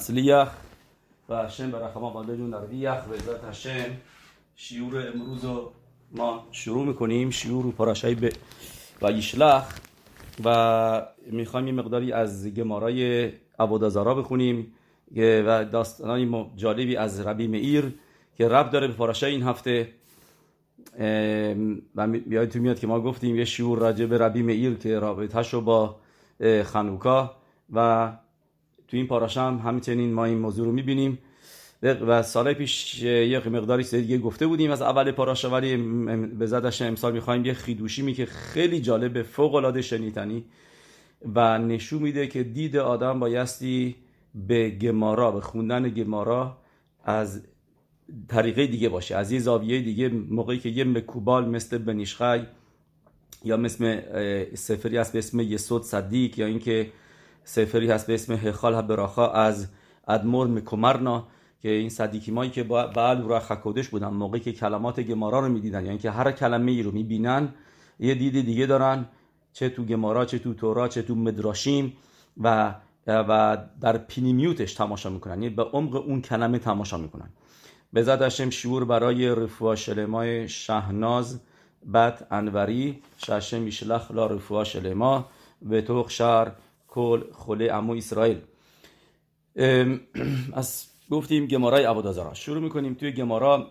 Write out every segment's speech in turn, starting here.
הצליח, והשם ברחמה בעדנו נרוויח, בעזרת השם שיעור امروز رو ما شروع میکنیم شیور پاراشای ب... و یشلح و میخوایم یه مقداری از گمارای عبودازارا بخونیم و داستانای جالبی از ربی مئیر که رب داره به پاراشای این هفته و یادتون میاد که ما گفتیم یه شیور راجع به ربی مئیر که رابطهش رو با خنوکا و تو این پاراشا هم همچنین ما این موضوع رو می‌بینیم. و سال پیش یه مقداری دیگه گفته بودیم از اول پاراشا ولی به زدش امسال می‌خوایم یه خیدوشی می که خیلی جالبه فوق العاده شنیدنی. و نشون میده که دید آدم بایستی به گمارا به خوندن گمارا از طریقه دیگه باشه. از یه زاویه دیگه موقعی که یه مکوبال مثل بنیشخای یا مثل سفری هست به اسم یسود صدیق یا اینکه سفری هست به اسم هخال براخا از ادمور مکمرنا که این صدیکی مایی که بعد رو خکودش بودن موقعی که کلمات گمارا رو می‌دیدن یعنی که هر کلمه ای رو می‌بینن یه دید دیگه دارن چه تو گمارا چه تو تورا چه تو مدراشیم و و در پینیمیوتش تماشا می‌کنن یعنی به عمق اون کلمه تماشا می‌کنن. به زد شعور برای رفوا شلمای شهناز بت انوری ششم میشلخ لا رفوا شلما به توخ شهر کل خله امو اسرائیل. از گفتیم گمارای عبودازارا شروع می‌کنیم توی گمارا.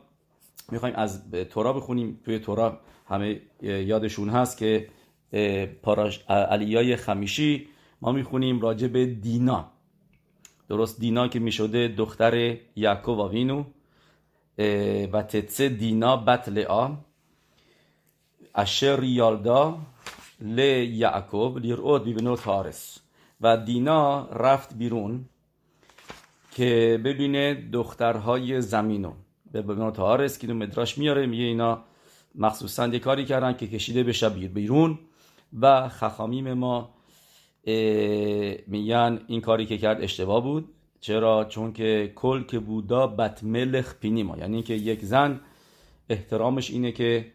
می‌خوایم از تورا بخونیم. توی تورا همه یادشون هست که پاراش علیای خمیشی ما می‌خونیم راجع به دینا. درست دینا که می‌شده دختر یعقوب آوینو. و تتسه دینا بت لعا اشر یالدا ل یعقوب لیرعود بیبنوت هارس و دینا رفت بیرون که ببینه دخترهای زمینو. به که مدراش میاره میگه اینا مخصوصا یه کاری کردن که کشیده بشه بیرون و خخامیم ما میگن این کاری که کرد اشتباه بود. چرا؟ چون که کل که بودا بتملخ پینیما. یعنی که یک زن احترامش اینه که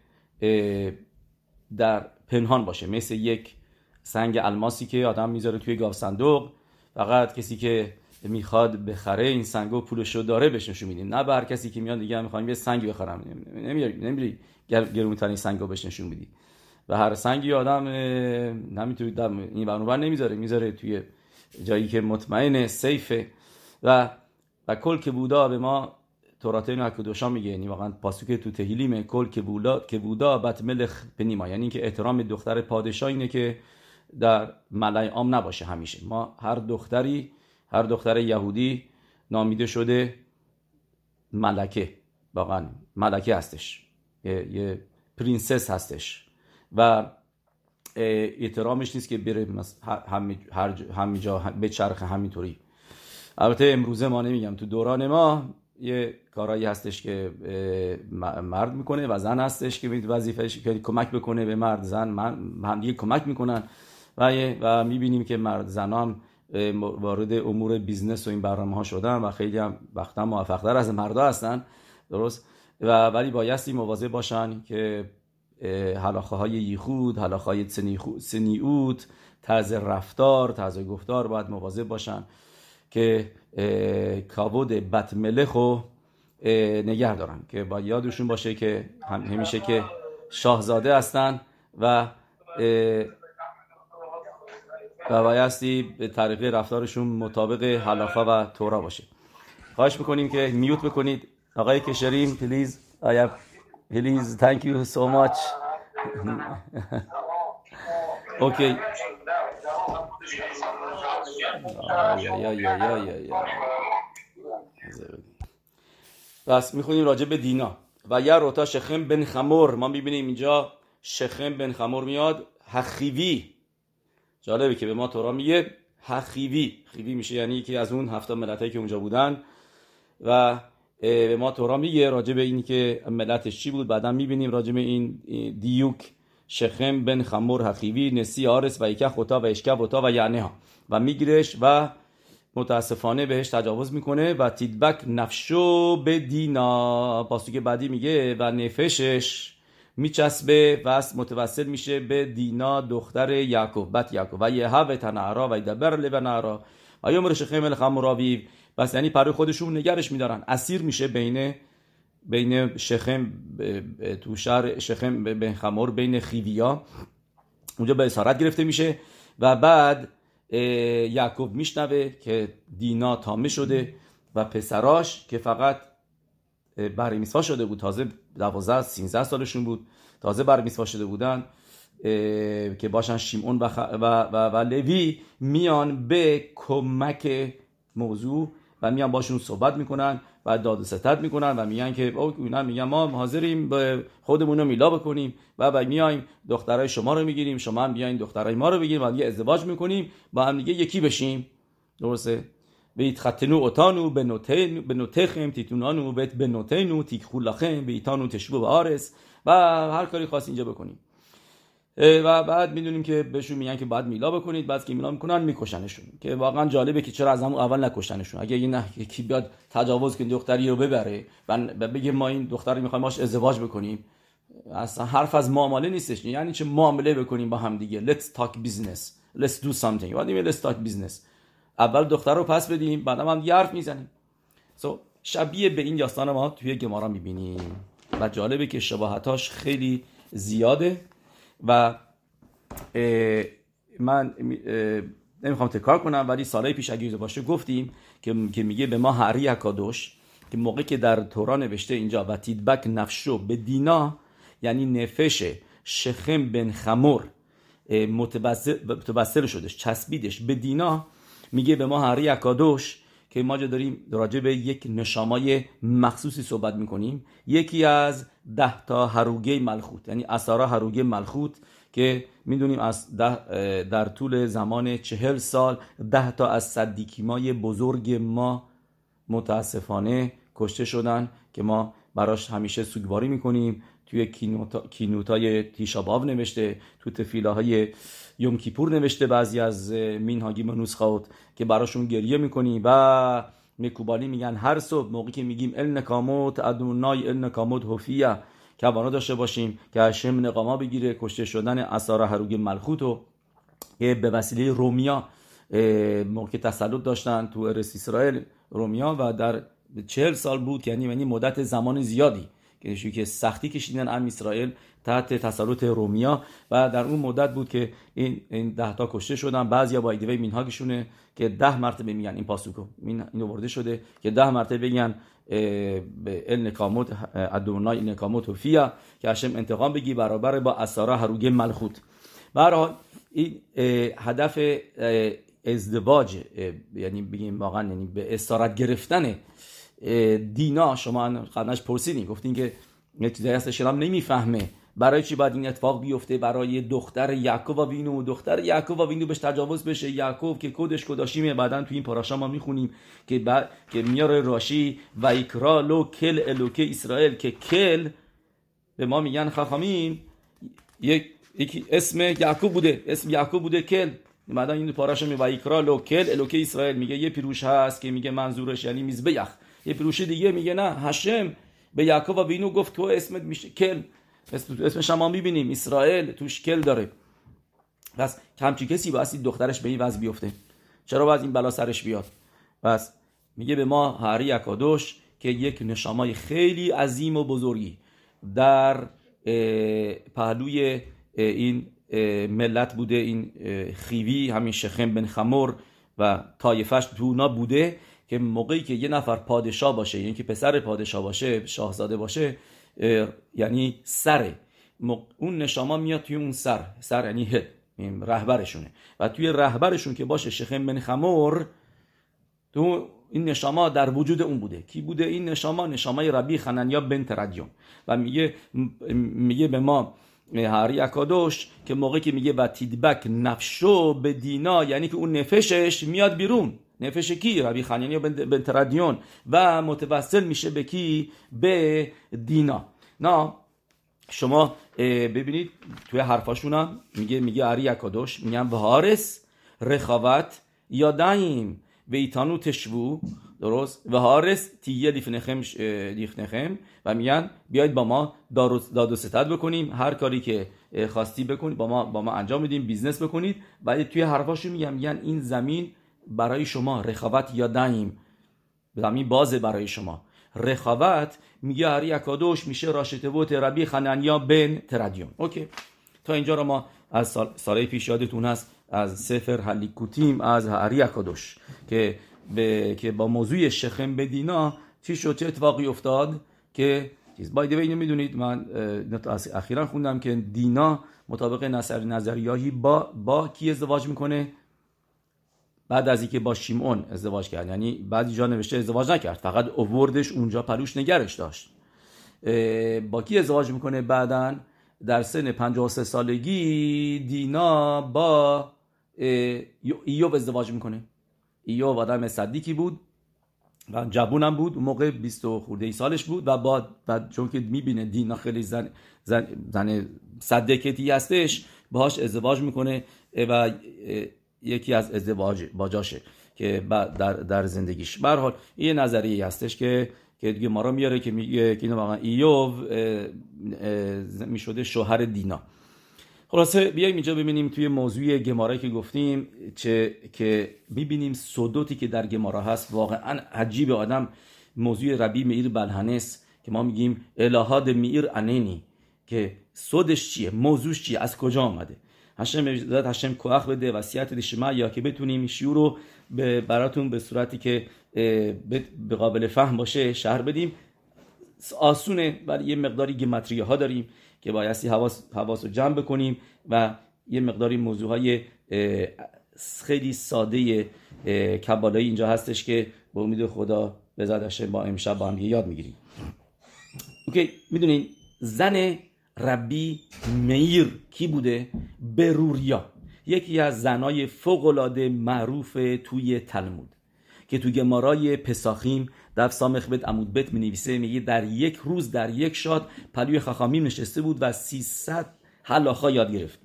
در پنهان باشه. مثل یک سنگ الماسی که آدم می‌ذاره توی گاو صندوق فقط کسی که می‌خواد بخره این سنگو پولش رو داره بهش نشون میدیم. نه به هر کسی که میاد دیگه می‌خوام یه سنگ بخرم. نمیری نمیری گرونترین سنگو بهش نشون میدی. و هر سنگی آدم نمی‌تونه این برنامه نمی‌ذاره. می‌ذاره توی جایی که مطمئن سیفه. و و کل که بودا به ما توراتین و حکودوشا میگه. یعنی واقعا پاسوک تو تهیلیم کل که بودا که بودا بت ملخ بنیما یعنی که احترام دختر پادشاه اینه که در ملای عام نباشه همیشه. ما هر دختری هر دختر یهودی نامیده شده ملکه واقعا ملکه هستش. یه, یه پرینسس هستش. و احترامش نیست که بره همه جا بچرخه همینطوری. البته امروزه ما نمیگم تو دوران ما یه کارایی هستش که مرد می‌کنه و زن هستش که وظیفهش که کمک بکنه به مرد. زن هم دیگه کمک می‌کنن. و و می‌بینیم که مرد زن هم وارد امور business و این برنامه ها شدن و خیلی هم وقتا موفقتر از مردا هستن. درست؟ و ولی بایستی مواظب باشن که حلاخه های یخود حلاخه های سنیوت طرز رفتار طرز گفتار باید مواظب باشن که کابود بتملخ رو نگه دارن. که با یادشون باشه که همیشه که شاهزاده هستن و و بایستی به طریقه رفتارشون مطابق حلاخه و تورا باشه. خواهش می‌کنیم که mute بکنید. آقای کشریم please آیا please thank you so much. OK. پس می‌خونیم راجع به دینا. וירא אותה שכם בן חמור. ما می‌بینیم اینجا שכם בן חמור میاد. החוי جالبه که به ما تورا میگه حخیوی خیوی میشه یعنی که از اون هفته ملتایی که اونجا بودن. و به ما تورا میگه راجع به اینی که ملتش چی بود. بعدا می‌بینیم راجع به این دیوک شخم بن خمور حخیوی نسی آرس و یکه خوتا و اشکه و یعنی ها. و میگیرش و متاسفانه بهش تجاوز می‌کنه و تیدبک نفشو به دینا پاسو که بعدی میگه و نفشش میچسبه و متوسل میشه به دینا دختر یعقوب. بت یعقوب. و یه هوه تنعرا و یدبر لب نعرا و یومر شخیم الخمراوی بس یعنی برای خودشون نگرش میدارن. اسیر میشه بین بین شخم تو شهر شخم به خمر بین خیویا. اونجا به اسارت گرفته میشه. و بعد یعقوب میشنوه که دینا تامه شده و پسراش که فقط برای میسوا شده بود. تازه 12 13 سالشون بود. تازه برای میسوا شده بودن که باشن شیمون و, و, و, و لوی میان به کمک موضوع و میان باشون صحبت می‌کنن و داد و ستد می‌کنن و میگن که اونا میگن ما حاضریم به خودمون رو میلا بکنیم و بعد میایم دخترای شما رو می‌گیریم شما هم بیاین دخترای ما رو بگیریم و دیگه ازدواج می‌کنیم با هم دیگه یکی بشیم. درسته؟ تیتونانو بیت به نوتینو تیکخو لخم به ایتانو تشبو به آرس و هر کاری خواست اینجا بکنیم و بعد می‌دونیم که بهشون میگن که باید میلا بکنید بعد که میلا می‌کنن میکشنشون که واقعا جالبه که چرا از همون اول نکشتنشون اگه نه یکی بیاد تجاوز کنه دختری رو ببره و بگه ما این دختر رو می‌خوایم باش ازدواج بکنیم اصلا حرف از معامله نیستش یعنی چه معامله بکنیم با هم دیگه let's talk business. Let's do something. بعد let's talk business. اول دختر رو پس بدیم بعد هم حرف می‌زنیم. So, شبیه به این داستان ما توی گمارا می‌بینیم. و جالبه که شباهتاش خیلی زیاده و من نمی‌خوام تکرار کنم ولی سالهای پیش اگه باشه گفتیم که میگه به ما هری اکادوش که موقع که در تورا نوشته اینجا و تیدبک نفشو به دینا یعنی نفش شخم بن خمور متبصر شدش چسبیدش به دینا میگه به ما هری اکادوش که ما جا داریم راجع به یک نشامای مخصوصی صحبت می‌کنیم. یکی از ده تا هروگه ملخوت یعنی اسارا هروگه ملخوت که می‌دونیم از در طول زمان چهل سال ده تا از صدیکیمای بزرگ ما متاسفانه کشته شدن که ما براش همیشه سوگواری می‌کنیم. توی کینوتای تیشاباو نوشته تو تفیله های یوم کیپور نوشته بعضی از مینهاگی خود که براشون گریه می‌کنی و مکوبالی میگن هر صبح موقعی که میگیم ال نکاموت ادونای ال نکاموت هوفیا که داشته باشیم که هشم نقاما بگیره کشته شدن اسارا هروگ ملخوتو که به وسیله رومیا موقع تسلط داشتن تو ارس اسرائیل رومیا و در چهل سال بود یعنی یعنی مدت زمان زیادی. که سختی کشیدن ام اسرائیل تحت تسلط رومیا و در اون مدت بود که این این ده تا کشته شدن. بعضیا با ایدوی مینهاگشونه که ده مرتبه میگن این پاسوکو اینو ورده شده که ده مرتبه بگن به ال نکاموت ادونای نکاموت و فیا که هشم انتقام بگی برابر با اسارا هروگه ملخوت. برای این هدف ازدواج یعنی بگیم واقعا یعنی به اسارت گرفتن دینا شما قبلش پرسیدین گفتین که چیزایی هستش نمی‌فهمه. برای چی باید این اتفاق بیفته؟ برای دختر یعقوب و وینو دختر یعقوب و وینو بهش تجاوز بشه. یعقوب که کدش کداشیم بعدا تو این پاراشا ما می‌خونیم که بعد که میاره راشی و اکرا لو کل الوکه اسرائیل که کل به ما میگن خخامین یک یکی اسم یعقوب بوده. اسم یعقوب بوده کل. بعدا این پاراشا می و اکرا لو کل الوکه اسرائیل. میگه یه پیروش هست که میگه منظورش یعنی میزبیخ یه پیروش دیگه میگه نه هشم به یعقوب و وینو گفت تو اسمت میشه کل اسم شما می‌بینیم اسرائیل توش کل داره. پس همچی کسی بایستی دخترش به این وضع بیفته. چرا باید این بلا سرش بیاد؟ پس میگه به ما هری اکادوش که یک نشامای خیلی عظیم و بزرگی در پهلوی این ملت بوده این خیوی همین شخم بن خمور و طایفش تو بوده. که موقعی که یه نفر پادشاه باشه یعنی که پسر پادشاه باشه شاهزاده باشه یعنی سره. اون نشاما میاد توی اون سر. سر یعنی هد رهبرشونه. و توی رهبرشون که باشه شخم بن خمور تو این نشاما در وجود اون بوده. کی بوده این نشاما؟ نشامای ربی خننیا بنت ردیون و میگه میگه به ما هری اکادوش که موقعی که میگه و تیدبک نفشو به دینا یعنی که اون نفشش میاد بیرون. نفش کی ربی خانیانی بن تردیون و متوسل میشه به کی به دینا نه شما ببینید توی حرفاشون هم میگه میگه اری اکادوش میگن وهارس رخاوت یادایم و ایتانو تشوو درست و هارس تیه دیفنخم دیفنخم و میگن بیاید با ما داد و ستد بکنیم هر کاری که خواستی بکنید با ما با ما انجام میدیم بیزنس بکنید ولی توی حرفاشون میگن میگن این زمین برای شما رخاوت یا دایم زمین بازه برای شما. رخاوت میگه هری اکادوش میشه راشته بوت ربی خننیا بن تردیون اوکی. تا اینجا رو ما از سال ساله پیش یادتون هست از سفر هلیکوتیم از هری اکادوش که به که با موضوع شخم به دینا چی شد؟ چه اتفاقی افتاد که چیز باید اینو می‌دونید. من اخیرا خوندم که دینا مطابق نظر نظریایی با با کی ازدواج می‌کنه؟ بعد از اینکه با شیمون ازدواج کرد یعنی بعد جا نوشته ازدواج نکرد فقط اووردش اونجا پلوش نگرش داشت. با کی ازدواج می‌کنه بعدا؟ در سن 53 سالگی دینا با ایوب ازدواج می‌کنه. ایوب آدم صدیکی بود و جوونم بود اون موقع 20 خورده ای سالش بود و بعد, بعد چون که می‌بینه دینا خیلی زن زن, زن صدکتی هستش باهاش ازدواج می‌کنه و یکی از ازدواج باجاشه که در, در زندگیش. به حال یه نظریه هستش که که دیگه ما میاره که میگه که اینو واقعا ایوب می‌شده شوهر دینا. خلاصه بیایم اینجا ببینیم توی موضوع گمارایی که گفتیم چه که می‌بینیم صدوتی که در گمارا هست. واقعا عجیب آدم. موضوع ربی میر بلهنس که ما میگیم الهاد میر انینی که صدش چیه؟ موضوعش چیه؟ از کجا آمده؟ هشم داد هشم کوخ بده وصیت شما یا که بتونیم شیور رو براتون به صورتی که به قابل فهم باشه شهر بدیم آسونه ولی یه مقداری گمتریه ها داریم که بایستی حواس, حواس رو جمع بکنیم و یه مقداری موضوع های خیلی ساده کبالایی اینجا هستش که با امید خدا به با امشب با هم یاد می‌گیریم اوکی می‌دونین زن ربی میر. کی بوده؟ بروریا. یکی از زنای فوقالعاده معروف توی تلمود که توی گمارای پساخیم در سامخ بت عمود بت می نویسه میگه در یک روز در یک شاد پلوی خخامیم نشسته بود و 300 حلاخا یاد گرفت.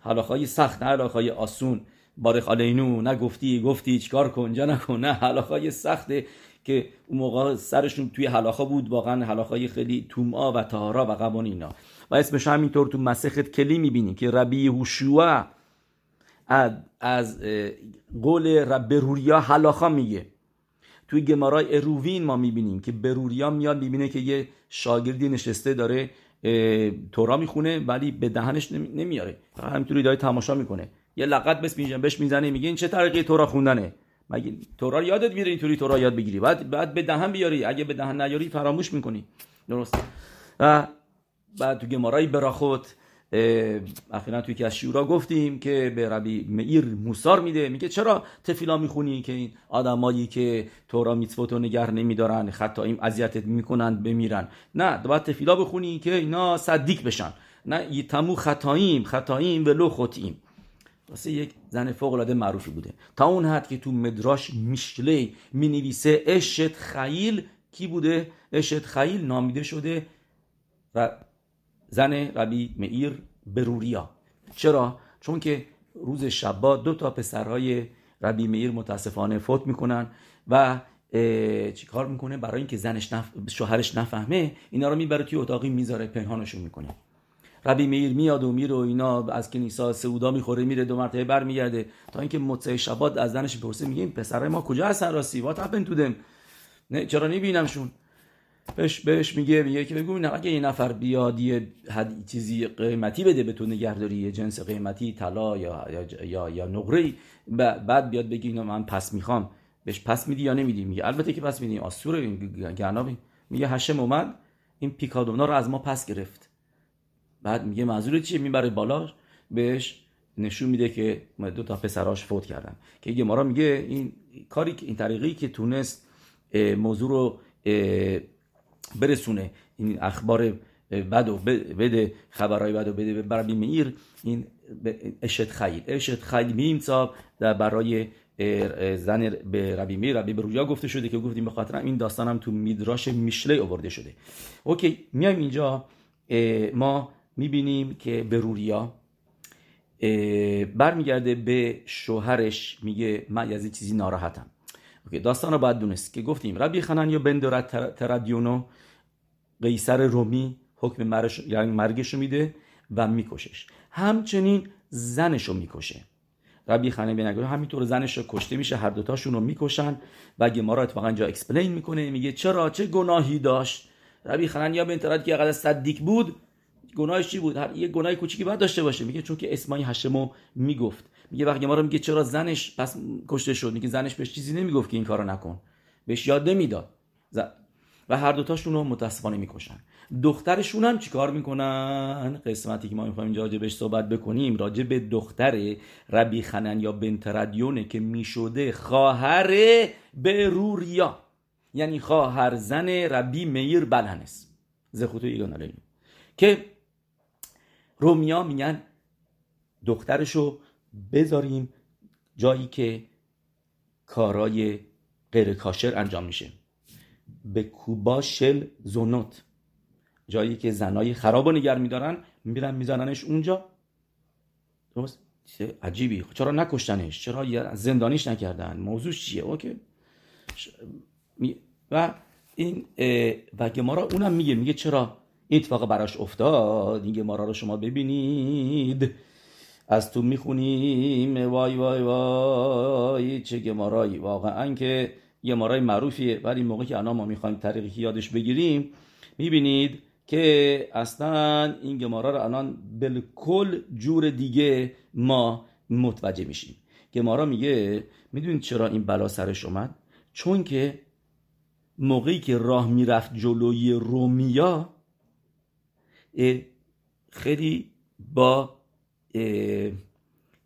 حلاخای سخت نه حلاخای آسون. بارخ آلینو نه گفتی گفتی چیکار کن جا نکن نه حلاخای سخته که اون موقع سرشون توی حلاخا بود. واقعا حلاخای خیلی توما و تهارا و قوانینا و اسمش همینطور تو مسخت کلی می‌بینی که ربی هوشوع از قول رب بروریا حلاخا میگه. توی گمارای ارووین ما می‌بینیم که بروریا میاد می‌بینه که یه شاگردی نشسته داره تورا می‌خونه ولی به دهنش نمیاره. فقط همینطوری داره تماشا می‌کنه. یه لقت بس میجن بهش می‌زنه میگه این چه طریقه تورا خوندنه؟ مگه تورا یادت میره اینطوری تورا یاد بگیری؟ بعد بعد به دهن بیاری. اگه به دهن نیاری فراموش می‌کنی. درست. و بعد تو گمارای براخوت اخیرا توی که از شورا گفتیم که به ربی مئیر موسار میده. میگه چرا تفیلا می‌خونی که این آدمایی که تورا میتفوت و نگر نمیدارن خطاییم اذیتت می‌کنن بمیرن؟ نه باید تفیلا بخونی که اینا صدیق بشن. نه تمو خطاییم خطاییم ولو خطیم واسه یک زن فوق العاده معروفی بوده. تا اون حد که تو مدراش میشلی می‌نویسه اشت خیل کی بوده؟ اشت خیل نامیده شده و زن ربی مئیر بروریا. چرا؟ چون که روز شبا دو تا پسرهای ربی مئیر متاسفانه فوت می‌کنن و چیکار می‌کنه؟ برای اینکه زنش نف... شوهرش نفهمه اینا رو می‌بره توی اتاقی می‌ذاره پنهانشون می‌کنه. ربی میر میاد و میره و اینا از کنیسا سعودا می‌خوره میره دو مرتبه برمیگرده. تا اینکه متصل شبات از زنش پرسه میگه پسرای ما کجا هستن؟ راستی وات تو دم نه چرا نمیبینمشون؟ بهش بهش میگه میگه که بگو نه اگه یه نفر بیاد یه چیزی قیمتی بده به تو نگهداری یه جنس قیمتی طلا یا یا یا, یا نقره بعد بیاد بگی اینو من پس می‌خوام. بهش پس میدی یا نمیدی؟ میگه البته که پس میدی. آسور گنابی. میگه هشم اومد این پیکادونا رو از ما پس گرفت. بعد میگه منظور چیه؟ می‌بره بالا بهش نشون میده که دو تا پسراش فوت کردن. که گمارا میگه این کاری که این طریقی که تونست موضوع رو برسونه این اخبار بد و بده خبرهای بد و بده به ربی میر این اشت خیل اشت خیل میمسا در برای زن به ربی میر ربی برویا گفته شده که گفتیم به خاطر این داستان هم تو میدراش میشله آورده شده. اوکی میایم اینجا ما می‌بینیم که بروریا برمیگرده به شوهرش میگه من از این چیزی ناراحتم. داستان رو باید دونست که گفتیم ربی خنان یا بندرت تردیونو قیصر رومی حکم مرش... یعنی مرگش رو میده و میکشش. همچنین زنش رو می‌کشه. ربی خنه بن همینطور زنش رو کشته میشه هر دوتاشون رو می‌کشن و گمارا اتفاقا جا explain می‌کنه میگه چرا؟ چه گناهی داشت؟ ربی خنن یا بنت که قدر صدیق بود گناهش چی بود؟ هر یه گناهی کوچیکی باید داشته باشه. میگه چون که اسمای هشمو می‌گفت. میگه وقتی ما رو میگه چرا زنش پس کشته شد؟ میگه زنش بهش چیزی نمی‌گفت که این کارو نکن. بهش یاد نمی‌داد. و هر دوتاشون رو متاسفانه می‌کشن. دخترشون هم چیکار می‌کنن؟ قسمتی که ما می‌خوایم اینجا راجع بهش صحبت بکنیم راجع به دختر ربی خنن یا بنت ردیونه که می‌شده خواهر بروریا یعنی خواهر زن ربی میر بلنس زخوتو ایگان که رومیا میگن دخترشو بذاریم جایی که کارای غیر کاشر انجام میشه. به کوبا شل زونوت. جایی که زنای خراب نگر میدارن میرن میزننش اونجا. درست؟ عجیبی. خب چرا نکشتنش؟ چرا زندانیش نکردن؟ موضوع چیه؟ اوکی. و این و گمارا اونم میگه میگه چرا این اتفاق براش افتاد؟ این گمارا رو شما ببینید. از تو می‌خونیم. وای وای وای. چه گمارایی. واقعا که گمارای معروفیه. ولی موقع که الان ما می‌خوایم طریقی یادش بگیریم می‌بینید که اصلا این گمارا رو الان بالکل جور دیگه ما متوجه میشیم. گمارا میگه می‌دونید چرا این بلا سرش اومد؟ چون که موقعی که راه می‌رفت جلوی رومیا خیلی با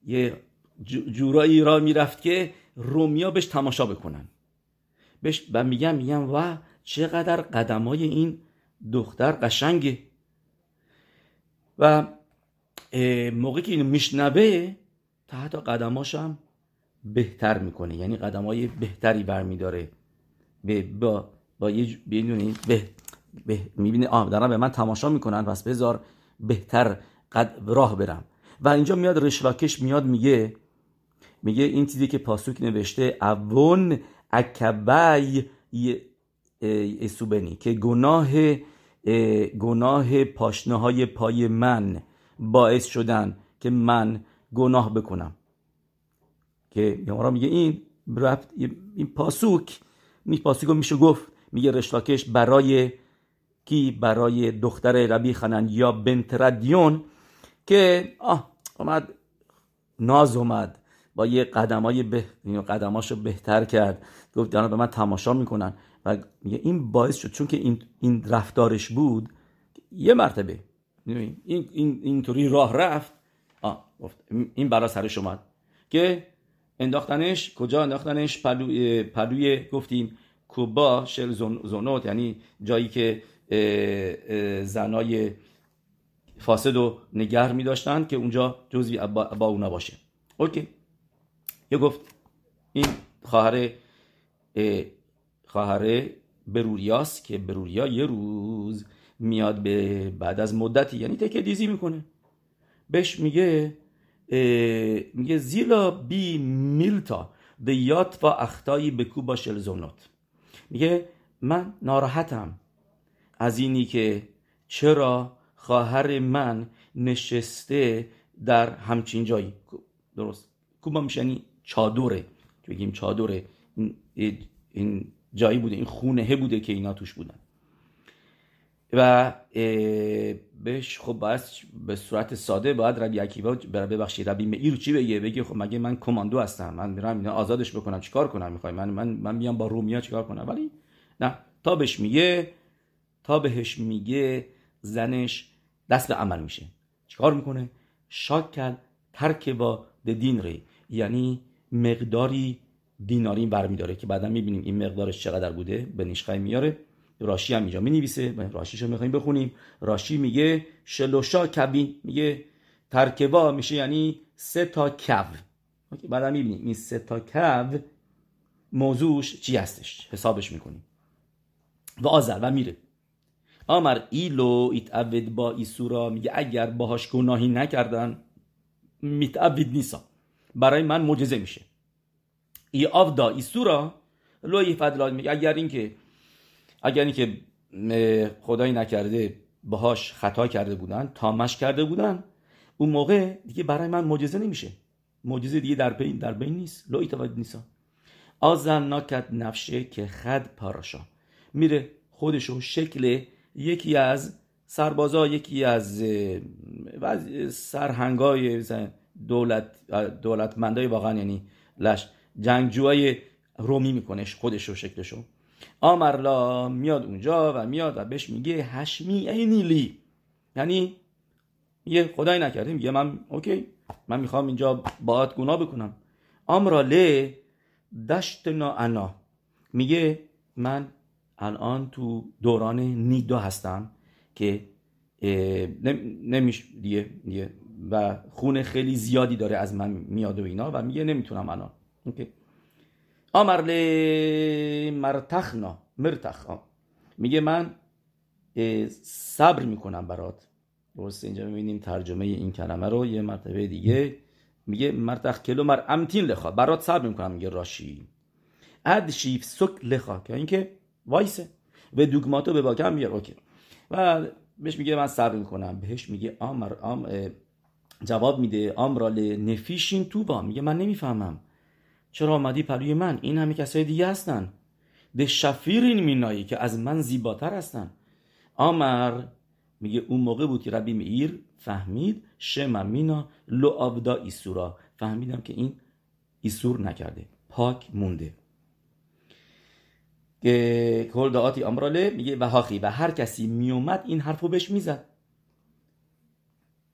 یه جورایی را می‌رفت که رومیا بهش تماشا بکنن. بهش و میگم میگم و چقدر قدمای این دختر قشنگه. و موقعی که اینو میشنوه تحت قدماش هم بهتر می‌کنه. یعنی قدمای بهتری برمیداره. به با با یه به, به می‌بینه آه دارن به من تماشا می‌کنن پس بذار بهتر قد راه برم. و اینجا میاد رشلاکش میاد میگه میگه این چیزی که پاسوک نوشته اون اکبای اسوبنی که گناه گناه پاشنه های پای من باعث شدن که من گناه بکنم. که یمارا میگه این رفت این پاسوک این پاسوک میشه گفت. میگه رشلاکش برای کی؟ برای دختر ربی خنن یا بنت ردیون که آه اومد ناز اومد. با یه قدمای به قدماشو بهتر کرد. گفت دارن به من تماشا می‌کنن. و این باعث شد چون که این, این رفتارش بود یه مرتبه. این این اینطوری راه رفت. آه این برا سرش اومد. که انداختنش کجا انداختنش؟ پلوی, پلوی گفتیم کوبا شل زونوت یعنی جایی که زنای فاسد و نگر می داشتن که اونجا جزوی با اونا باشه اوکی. یه گفت این خواهر خواهر بروریاس که بروریا یه روز میاد به بعد از مدتی یعنی تکه دیزی می‌کنه. بهش میگه میگه زیلا بی میلتا دیات و اختایی به کوبا شلزونات میگه من ناراحتم از اینی که چرا خواهر من نشسته در همچین جایی. درست. کوبا میشه یعنی چادره. که بگیم چادره. این جایی بوده. این خونه بوده که اینا توش بودن. و بهش خب باید به صورت ساده باید ربی عکیبا ببخشید ربی مئیر چی بگه؟ بگه خب مگه من کماندو هستم؟ من میرم اینا آزادش بکنم. چیکار کنم می‌خوای؟ من من من میام با رومیا چیکار کنم؟ ولی نه. تا بهش میگه تا بهش میگه زنش دست به عمل میشه. چیکار می‌کنه؟ شاک کرد ترک با دین ری. یعنی مقداری دیناری برمیداره که بعدا می‌بینیم این مقدارش چقدر بوده. به نیشخای میاره. راشی هم اینجا می‌نویسه. راشیشو می‌خوایم بخونیم. راشی میگه شلوشا کبین. میگه ترکوا میشه یعنی سه تا کو بعدا می‌بینیم این سه تا کو موضوعش چی هستش؟ حسابش می‌کنیم. و آزر و میره. آمر ایلو ایتعود با ایسورا میگه اگر باهاش گناهی نکردن میتعود نیسا. برای من معجزه میشه. ای آفدا ایسورا لو فدلال میگه اگر اینکه اگر اینکه خدایی نکرده باهاش خطا کرده بودن تامش کرده بودن اون موقع دیگه برای من معجزه نمیشه. معجزه دیگه در بین در بین نیست. لو ایتواد نیسا. آزن ناکت نفشه که خد پاراشا. میره خودشو شکل یکی از سربازا یکی از سرهنگای دولت دولتمندای واقعا یعنی لش جنگجوهای رومی می‌کنه خودشو شکلشو. آمرلا میاد اونجا و میاد و بهش میگه هشمی اینی لی. یعنی یه خدای نکرده میگه من اوکی من می‌خوام اینجا باعت گناه بکنم. آمرا لی دشتنا انا. میگه من الان تو دوران نیدا هستم که نمیش دیگه, دیگه و خون خیلی زیادی داره از من میاد و اینا و میگه نمی‌تونم الان. اوکی. آمر لی مرتخنا مرتخ میگه من صبر می‌کنم برات. درست اینجا می‌بینیم ترجمه این کلمه رو یه مرتبه دیگه. میگه مرتخ کلو مر امتین لخوا. برات صبر می‌کنم میگه راشی. اد شیف سک لخوا. که اینکه وایسه. و دوگماتو به باکم میگه اوکی. و بهش میگه من صبر می‌کنم. بهش میگه آمر آم جواب میده. آمرال نفیشین تو با. میگه من نمی‌فهمم. چرا آمدی پلوی من؟ این همه کسای دیگه هستن. به شفیرین مینایی که از من زیباتر هستن. آمر میگه اون موقع بود که ربی میر فهمید شم مینا لو آبدا ایسورا. فهمیدم که این ایسور نکرده. پاک مونده. کل دعاتی امراله میگه و هاخی و هر کسی میومد این حرفو بهش می‌زد.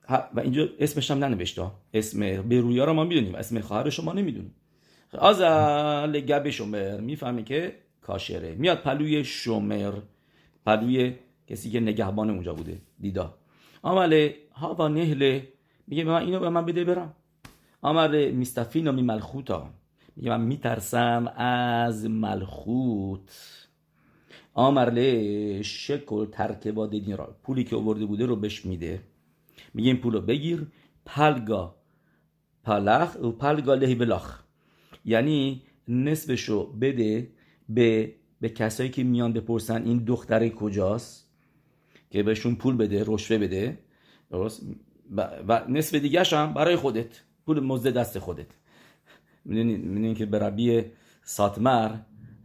و اینجا اسمش هم ننوشته. اسم برویا رو ما می‌دونیم اسم خواهر شما نمی‌دونیم. از گب شمر می‌فهمی که کاشره. میاد پلوی شمر پلوی کسی که نگهبان اونجا بوده دیدا آمله ها و نهله میگه من اینو به من بده برم. آمره میستفین و می ملخوتا میگه من میترسم از ملخوت. آمرله شکل ترک با را پولی که آورده بوده رو بهش میده. میگه این پول رو بگیر. پلگا. پلخ و پلگا لهی بلاخ. یعنی نصفشو بده به به کسایی که میان بپرسن این دختره کجاست. که بهشون پول بده رشوه بده. درست؟ و نصف دیگه هم برای خودت. پول مزد دست خودت. می‌دونین که به ربی ساتمر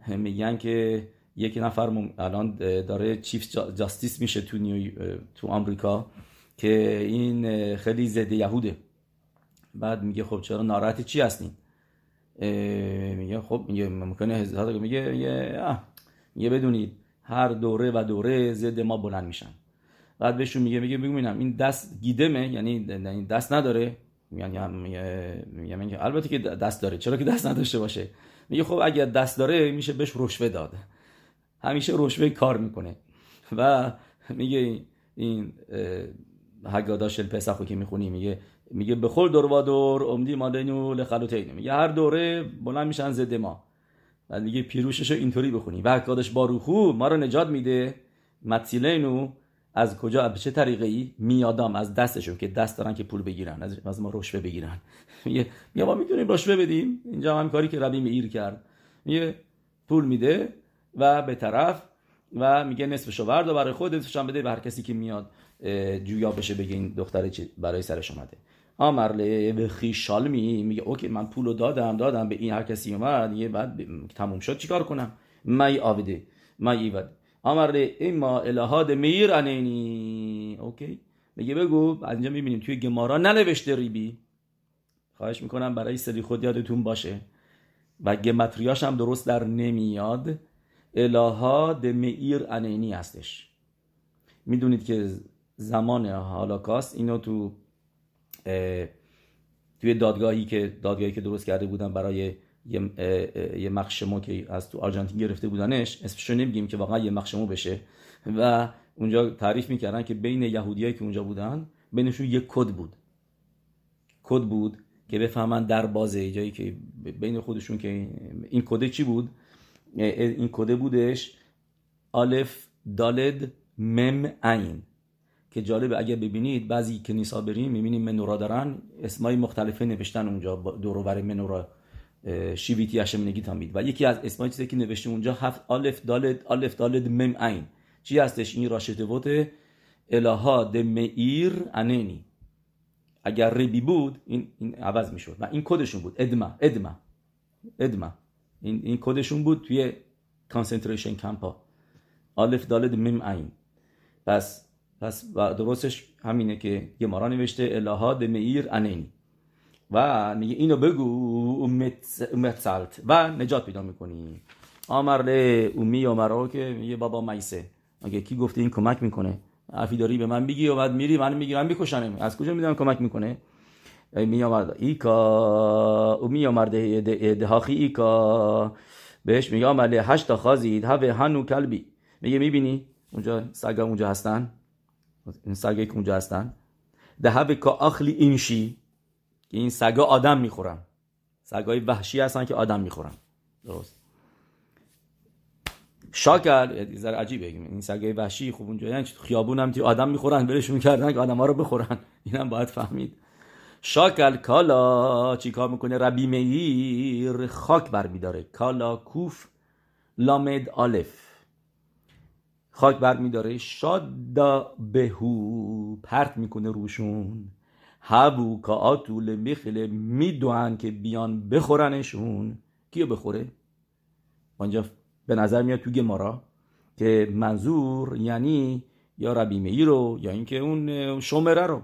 میگن که یک نفر الان داره چیف جاستیس میشه تو نیو تو آمریکا که این خیلی زده یهوده. بعد میگه خب چرا ناراحتی چی هستین میگه خب میگه ممکنه هزار میگه میگه میگه بدونید هر دوره و دوره زد ما بلند میشن. بعد بهشون میگه میگه ببینم این دست گیدمه یعنی این دست نداره. میگن میگه میگه البته که دست داره. چرا که دست نداشته باشه؟ میگه خب اگر دست داره میشه بهش رشوه داد. همیشه رشوه کار می‌کنه. و میگه این هگاداش پسخو که می‌خونی میگه میگه به خل دور و دور امدی مادنو لخلوتین میگه هر دوره بلند میشن زده ما. بعد میگه پیروشش اینطوری بخونی. و هگاداش باروخو ما رو نجات میده. متیلینو از کجا به چه طریقه ای میادام از دستشون که دست دارن که پول بگیرن از, از ما رشوه بگیرن. میگه میگه ما می‌تونیم رشوه بدیم. اینجا هم کاری که ربی ایر کرد. میگه پول میده و به طرف و میگه نصفشو و برای خودش هم بده به هر کسی که میاد جویا بشه بگه این دختره برای سرش اومده. آمرله به خیشالمی؟ میگه اوکی من پولو دادم دادم به این هر کسی اومد. یه بعد تموم شد چیکار کنم؟ مای آویده مای ایود آمرله اما الهاد میر انینی. اوکی؟ میگه بگو اینجا می‌بینیم توی گمارا ننوشته ریبی. خواهش می‌کنم برای سری خود یادتون باشه. و گمتریاش هم درست در نمیاد. الهاد میر انینی هستش. می‌دونید که زمان هالاکاست اینو تو توی دادگاهی که دادگاهی که درست کرده بودن برای یه, یه مخشمو که از تو آرژانتین گرفته بودنش اسمشو نمیگیم که واقعا یه مخشمو بشه. و اونجا تعریف می‌کردن که بین یهودیایی که اونجا بودن بینشون یه کد بود. کد بود که بفهمن در بازه جایی که بین خودشون که این کده چی بود؟ این کده بودش الف دالد مم عین که جالبه اگر ببینید بعضی کنیسا بریم می‌بینیم منورا دارن اسمای مختلفه نوشتن اونجا دور بر منورا. שויתי השם לנגדי תמיד. و یکی از اسمای چیزی که نوشته اونجا هفت الف دالد الف دالد مم عین. چی هستش؟ این راشته وته אלהא דמאיר ענני اگر ربی بود این, این عوض می‌شد. و این کدشون بود. ادما ادما ادما. این, این کدشون بود توی concentration camp ا آلف دالد میم عین. پس پس و درستش همینه که گمارا نوشته الهاد میر انینی. و میگه اینو بگو امتسلت و نجات پیدا می‌کنی. آمر له اومی آمرا که میگه بابا مایسه اگه کی گفته این کمک می‌کنه؟ حرفی داری به من میگی و بعد میری من می‌گیرم میکشنم. از کجا می‌دونم کمک می‌کنه؟ می آمد ایکا. او می آمد دهاخی ایکا. بهش میگه هشت خازید هوه هنو کلبی. میگه می‌بینی؟ اونجا سگا اونجا هستن. این سگا که اونجا هستن. ده هوه که اخلی اینشی این سگا آدم می‌خورن. سگای وحشی هستن که آدم می‌خورن. درست. شاکر ذره عجیبه. این سگای وحشی خوب اونجا یعنی خیابون هم آدم می‌خورن برشون می‌کردن که آدم ها رو بخورن. اینم باید فهمید. شاکل کالا چی کار می‌کنه؟ ربی میر خاک برمیداره کالا کوف لامد آلف. خاک برمیداره شادا بهو. پرت می‌کنه روشون. هبو کااتول میخله میدوان که بیان بخورنشون. کیو بخوره؟ آنجا به نظر میاد تو گمارا که منظور یعنی یا ربی میر رو یا اینکه اون شمره رو.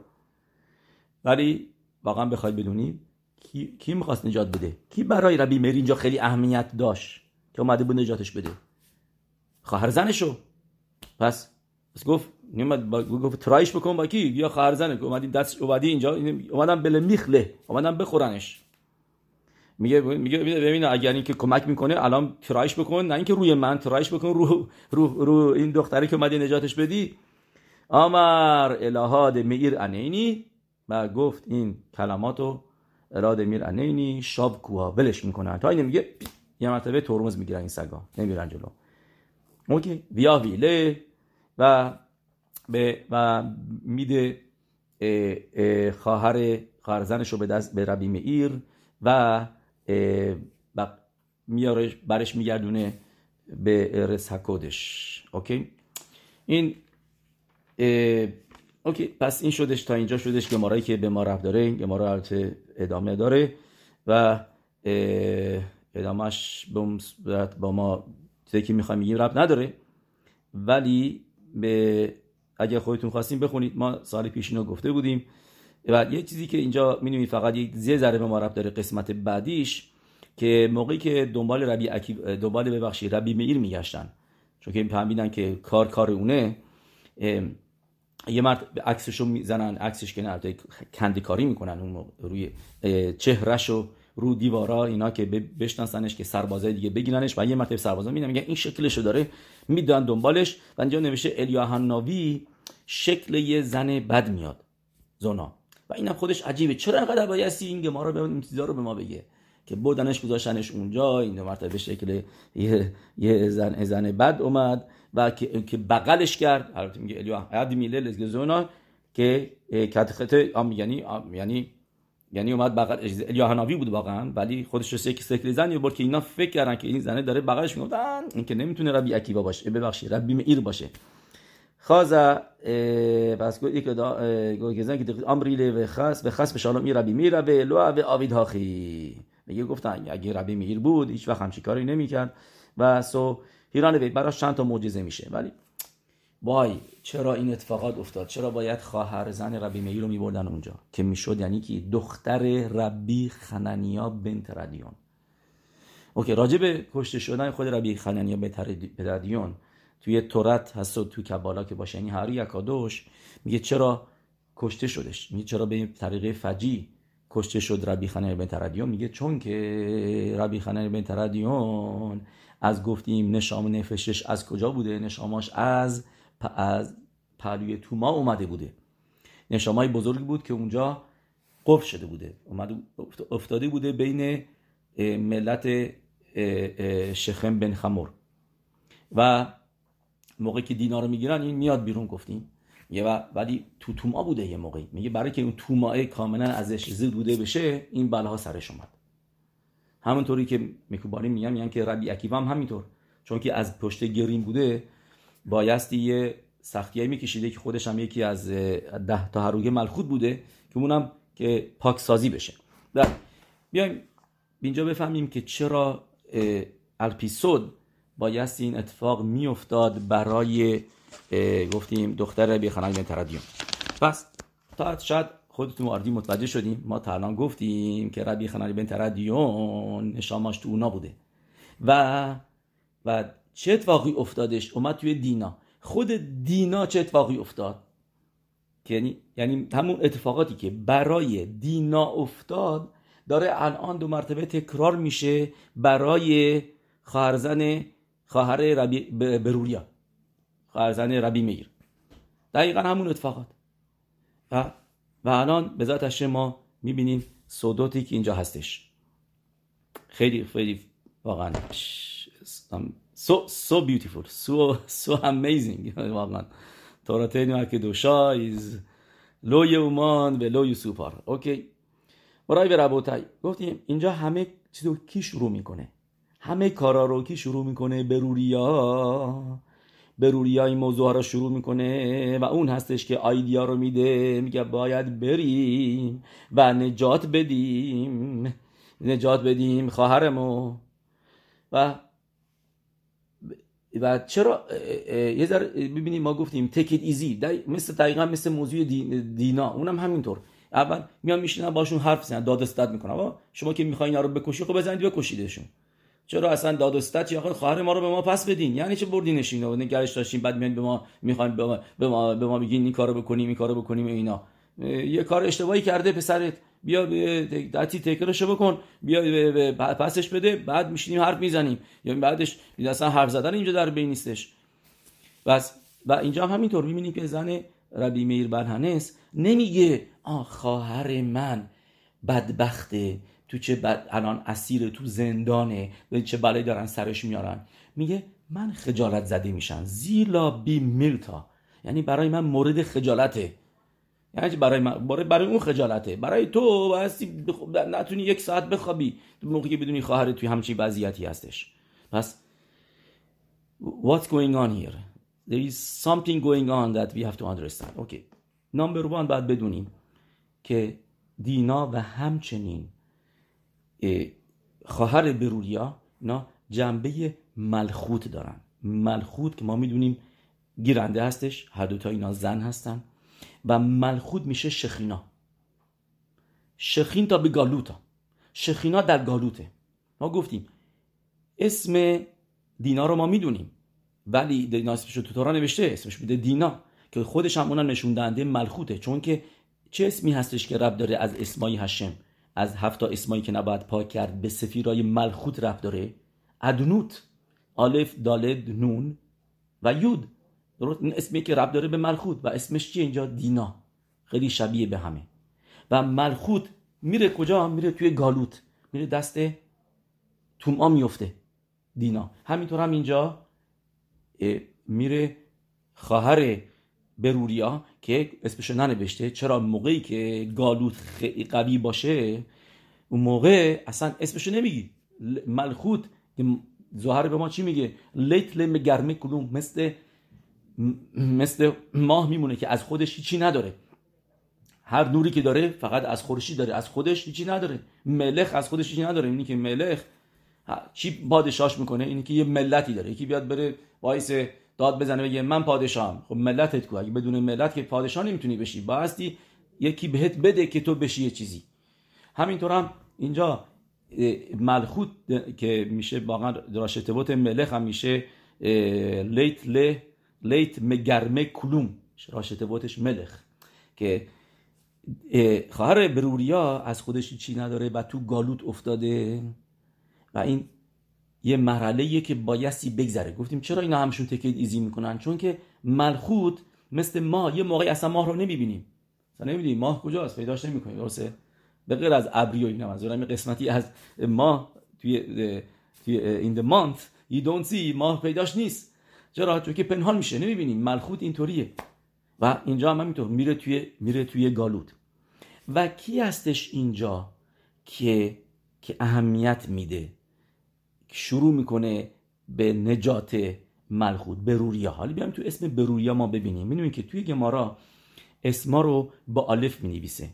ولی واقعا بخواید بدونید کی, کی می‌خواست نجات بده؟ کی برای ربی میر اینجا خیلی اهمیت داشت که اومده بود نجاتش بده؟ خواهر زنشو. پس پس گفت نیومد با گفت ترایش بکن با کی؟ یا خواهر زنه اومدی دست اومدی اینجا. اومدن بل میخله اومدن بخورنش. میگه میگه ببین اگر اینکه کمک می‌کنه الان ترایش بکن. نه اینکه روی من ترایش بکن رو رو, رو این دختری که اومدی نجاتش بدی. امر الهاد میر انینی. و گفت این کلماتو اراده میر انینی شاب کوها ولش می‌کنن تا این میگه یه مرتبه ترمز می‌گیرن این سگا. نمیرن جلو. اوکی ویا ویله و به و میده خواهر خواهر زنش رو به دست به ربی میر و و میاره برش میگردونه به رسکودش اوکی؟ این اوکی پس این شدش تا اینجا شدش گمارایی که به ما رفت داره گمارا ادامه داره و ادامهش با ما چیزی که می‌خوایم میگیم رفت نداره. ولی به اگر خودتون خواستیم بخونید ما سال پیش اینو گفته بودیم. و یه چیزی که اینجا می‌بینید فقط یک زی ذره به ما رفت داره قسمت بعدیش که موقعی که دنبال ربی دنبال ببخشید ربی میر میگشتن. چون که فهمیدن که کار کار اونه یه مرد عکسشو می‌زنن عکسش که نه کندی کاری می‌کنن اون روی چهرهشو رو دیوارا اینا که بشناسنش که سربازای دیگه بگیرنش. و یه مرتبه سربازا میدن میگن این شکلشو داره. میدن دنبالش و اینجا نوشته الیاهناوی شکل یه زن بد میاد. زنا و اینم خودش عجیبه. چرا انقدر بایستی این ما رو این چیزا رو به ما بگه. که بودنش گذاشتنش اونجا. این مرتبه شکل یه, یه زن زن بد اومد و که, که بغلش کرد. البته میگه الیا عاد میله لزگزونا که کاتخت ام یعنی یعنی یعنی اومد بغل الیاهناوی بود واقعا ولی خودش رو سکل سکل زن برد که اینا فکر کردن که این زنه داره بغلش می‌گفتن این که نمی‌تونه ربی اکیبا باشه. ببخشید ربی میر باشه. خازا بس گفت یک گزن که امری و خاص و خاص به شالوم ربی میر و لو و آوید هاخی. میگه گفتن اگه ربی میر بود هیچ وقت همچین کاری نمی‌کرد. و سو هیران وی براش چند تا معجزه میشه. ولی وای چرا این اتفاقات افتاد؟ چرا باید خواهر زن ربی میر رو میبردن اونجا؟ که می‌شد یعنی که دختر ربی خننیا بنت ردیون اوکی راجع به کشته شدن خود ربی خننیا بنت ردیون توی تورت هست و توی کبالا که باشه یعنی هر یکادوش میگه چرا کشته شدش؟ میگه چرا به طریقه فجی کشته شد ربی خننیا بنت ردیون میگه چون که ربی خننیا بنت ردیون از گفتیم نشام نفشش از کجا بوده؟ نشاماش از از پهلوی توما اومده بوده. نشامای بزرگی بود که اونجا قفل شده بوده. افتاده بوده بین ملت شخم بن خمور. و موقعی که دینا رو می‌گیرن این میاد بیرون گفتیم. یه ولی تو توما بوده یه موقعی. میگه برای که اون توماه کاملا ازش زد بوده بشه این بلاها سرش اومد. همونطوری که میکوبانی میگن میگن که ربی اکیوا هم همینطور. چون که از پشت گرین بوده بایستی یه سختی میکشیده که خودش هم یکی از ده تا هروگه ملخوت بوده که اونم که پاکسازی بشه. و بیایم اینجا بفهمیم که چرا الپیسود بایستی این اتفاق میافتاد برای گفتیم دختر بن تردیون پس تا شاید خودتون واردی متوجه شدیم ما تا الان گفتیم که ربی خنال بن تردیون نشاماش تو اونا بوده. و و چه اتفاقی افتادش؟ اومد توی دینا. خود دینا چه اتفاقی افتاد؟ یعنی یعنی همون اتفاقاتی که برای دینا افتاد داره الان دو مرتبه تکرار میشه برای خواهرزن خواهر ربی بروریا. خواهرزن ربی میر. دقیقا همون اتفاقات. و, و الان به ذات ما می‌بینیم صدوتی که اینجا هستش. خیلی خیلی واقعا. So so beautiful. So so amazing. واقعا. توراتین که دوشا از لو یومان و لو سوپار. اوکی برای به ربوتای. گفتیم اینجا همه چیزو کی شروع می‌کنه؟ همه کارا رو کی شروع می‌کنه؟ بروریا بروریا این موضوع رو شروع می‌کنه و اون هستش که آیدیا رو میده. میگه باید بریم و نجات بدیم. نجات بدیم خواهرمو. و و چرا یه ذره ببینیم ما گفتیم تکید ایزی مثل دقیقا مثل موضوع دینا اونم همینطور. اول میان میشینن باشون حرف می‌زنن داد استد می‌کنن شما که می‌خواین اینا رو بکشی خب بزنید بکشیدشون. چرا اصلا داد استد یا خواهر ما رو به ما پس بدین. یعنی چه بردینش اینا نگرش داشتیم بعد میان به ما می‌خوایم به ما به ما, به ما میگین این کارو بکنیم این کارو بکنیم اینا. یه کار اشتباهی کرده پسرت. بیا دتی تکرشو بکن. بیا پسش بده بعد میشینیم حرف می‌زنیم. یا بعدش اصلا حرف زدن اینجا در بین نیستش. بس و اینجا هم همینطور می‌بینیم که زن ربی میر برهنس نمیگه آ خواهر من بدبخته تو چه بد... الان اسیر تو زندانه چه بلایی دارن سرش میارن. میگه من خجالت زده میشم زیلا بی میلتا یعنی برای من مورد خجالته. یعنی برای من؟ برای, برای اون خجالته. برای تو هستی نتونی یک ساعت بخوابی. موقعی که بدونی خواهر توی همچین وضعیتی هستش. پس what's going on here? There is something going on that we have to understand. Okay. نمبر وان باید بدونیم که دینا و همچنین خواهر بروریا اینا جنبه ملخوت دارن. ملخوت که ما می‌دونیم گیرنده هستش. هر دوتا اینا زن هستن. و ملخود میشه شخینا. شخین تا به گالوتا. شخینا در گالوته. ما گفتیم اسم دینا رو ما می‌دونیم ولی دینا اسمش تو تورا نوشته اسمش بوده دینا که خودش هم اونم نشون دهنده ملخوته چون که چه اسمی هستش که رب داره از اسمای هشم از هفتا اسمایی که نباید پاک کرد به سفیرای ملخوت رب داره. ادنوت آلف دالد نون و یود. درست؟ این اسمی که رب داره به ملخوت و اسمش چیه اینجا؟ دینا. خیلی شبیه به همه. و ملخوت میره کجا؟ میره توی گالوت. میره دست توما میفته. دینا. همینطور هم اینجا میره خواهر بروریا که اسمشو ننوشته. چرا؟ موقعی که گالوت خیلی قوی باشه اون موقع اصلا اسمشو نمیگی. ملخوت ظاهر به ما چی میگه؟ لیت لم گرمه کلوم مثل مثل ماه میمونه که از خودش هیچی نداره. هر نوری که داره فقط از خورشید داره از خودش هیچی نداره. ملخ از خودش هیچی نداره. اینی که ملخ چی پادشاهش می‌کنه؟ اینی که یه ملتی داره. یکی بیاد بره باعث داد بزنه بگه من پادشاهم. خب ملتت کو؟ اگه بدون ملت که پادشاه نمی‌تونی بشی. باستی یکی بهت بده که تو بشی یه چیزی. همینطور هم اینجا ملخوت که میشه واقعا راشتبوت ملخ هم میشه لیت له لیت مگرمه کلوم راشته بوتش ملخ که خواهر بروریا از خودش چی نداره و تو گالوت افتاده. و این یه مرحله که بایستی بگذره. گفتیم چرا اینا همشون تکید ایزی می‌کنن؟ چون که ملخوت مثل ما یه موقعی اصلا ماه رو نمی‌بینیم. اصلا نمی‌بینیم ماه کجاست پیداش نمی‌کنیم درسته؟ به غیر از ابری و اینا منظورم قسمتی از ماه توی توی این the month you don't see ماه پیداش نیست. چرا؟ چون که پنهان میشه نمی‌بینیم. ملخوت اینطوریه. و اینجا هم همینطور میره توی میره توی گالود و کی هستش اینجا که که اهمیت میده؟ شروع می‌کنه به نجات ملخوت بروریا حالا بیایم تو اسم بروریا ما ببینیم. می‌دونیم که توی گمارا اسما رو با الف می‌نویسه.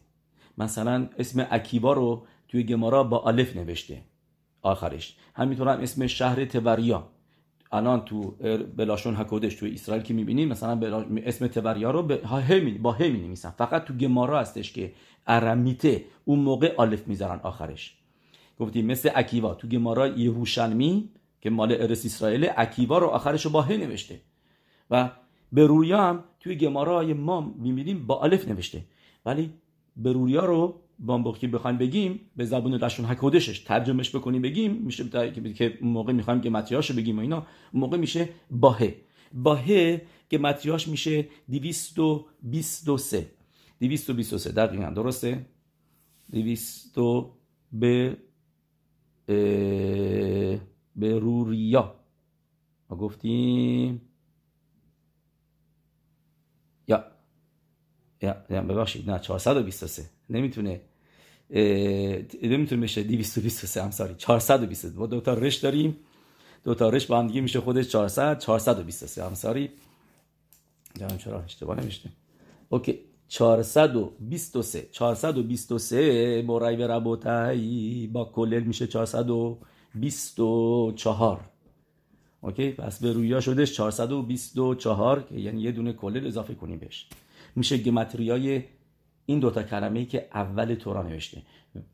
مثلا اسم اکیوا رو توی گمارا با الف نوشته. آخرش. همینطور هم اسم شهر توریا. الان تو بلاشون حکودش تو اسرائیل که می‌بینیم مثلا اسم توریا رو با همی نمیسن فقط تو گمارا هستش که ارمیته. اون موقع الف می‌ذارن آخرش. گفتیم مثل اکیوا. تو گمارا یهوشلمی که مال ارس اسرائیل اکیوا رو آخرش رو با ه نوشته. و برویا هم توی گمارای ما می‌بینیم با الف نوشته. ولی برویا رو با که بخوایم بگیم به زبون لشون حکودشش ترجمهش بکنیم بگیم میشه که اون موقع می‌خوایم که رو بگیم و اینا موقع میشه باهه. باهه که متریاش میشه 223 223 دقیقا درسته؟ 200 به به روریا. ما گفتیم یا یا ببخشید نه 423 نمی‌تونه نمی‌تونه بشه 223 هم ساری 423 ما دو تا رش داریم. دو تا رش با هم دیگه میشه خودش 400 423 هم ساری جان چرا اشتباه نمیشه اوکی. 423 423 برای به ربوتایی با کلل میشه 424 اوکی. پس به رویا شدش 424 که یعنی یه دونه کلل اضافه کنیم بهش. میشه گمتریای این دوتا کلمه ای که اول تورا نوشته.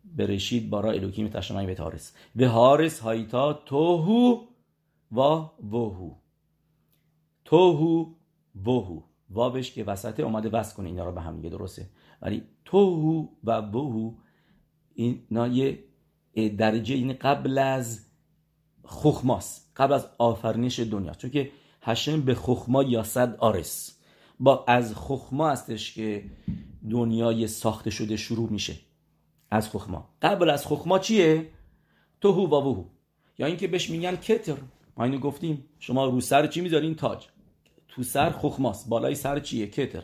برشید بارا الوکیم تشمعی به تارس به هارس هایتا توهو و وهو. توهو وهو. وابش که وسطه اومده وست کنه اینا رو به هم دیگه درسته؟ ولی توهو و وهو اینا یه درجه این قبل از خخماست قبل از آفرینش دنیا. چون که هشم به خخما یاسد آرس. با از خخما هستش که دنیای ساخته شده شروع میشه. از خخما. قبل از خخما چیه؟ توهو و وهو یا اینکه بهش میگن کتر. ما اینو گفتیم. شما رو سر چی می‌ذارین؟ تاج. تو سر خخماست. بالای سر چیه؟ کتر.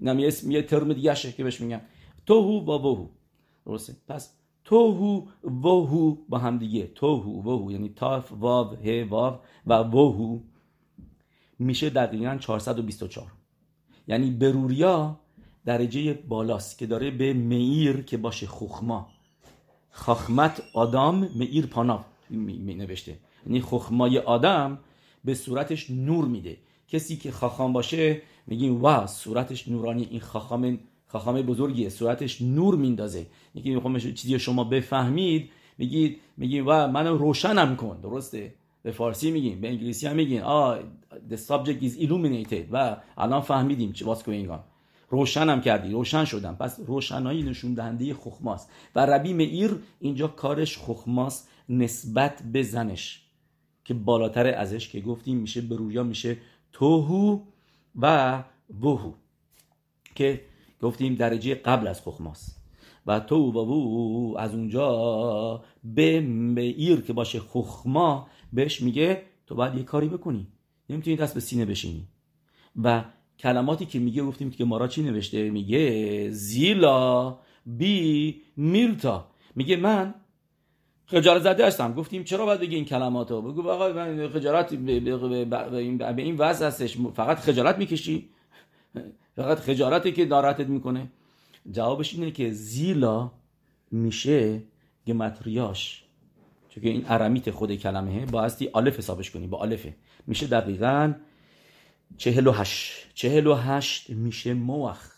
اینم یه اسم یه ترم دیگه که بهش میگن. توهو و وهو درسته. پس توهو وهو با هم دیگه. توهو وهو یعنی تاف واو ه واو و وهو میشه دقیقا 424 یعنی بروریا درجه بالاست که داره به میر که باشه خخما. خخمت آدم میر پاناف می نوشته. یعنی خخمای آدم به صورتش نور میده. کسی که خاخام باشه میگیم وا صورتش نورانی. این خاخام خاخام بزرگیه. صورتش نور میندازه. یکی می‌خوام چیزی شما بفهمید میگید میگید و منو روشنم کن. درسته؟ به فارسی میگیم به انگلیسی هم میگین آه the subject is illuminated. و الان فهمیدیم چی going on. روشنم کردی روشن شدم. پس روشنایی نشون دهنده خخماست. و ربی مئیر اینجا کارش خخماست نسبت به زنش که بالاتر ازش که گفتیم میشه به رویا میشه توهو و وهو که گفتیم درجه قبل از خخماست. و تو و وو از اونجا به مئیر که باشه خخما بهش میگه تو باید یه کاری بکنی. نمی‌تونی دست به سینه بشینی. و کلماتی که میگه گفتیم که مارا چی نوشته؟ میگه زیلا بی میلتا میگه من خجالت زده هستم. گفتیم چرا باید بگی این کلماتو؟ بگو آقا من خجالت به این وضع هستش. فقط خجالت می‌کشی؟ فقط خجالتی که دارتت می‌کنه؟ جوابش اینه که زیلا میشه گمتریاش چون این ارمیت خود کلمه با هستی الف حسابش کنی با الفه میشه دقیقاً چهل و هشت. چهل و هشت میشه موخ.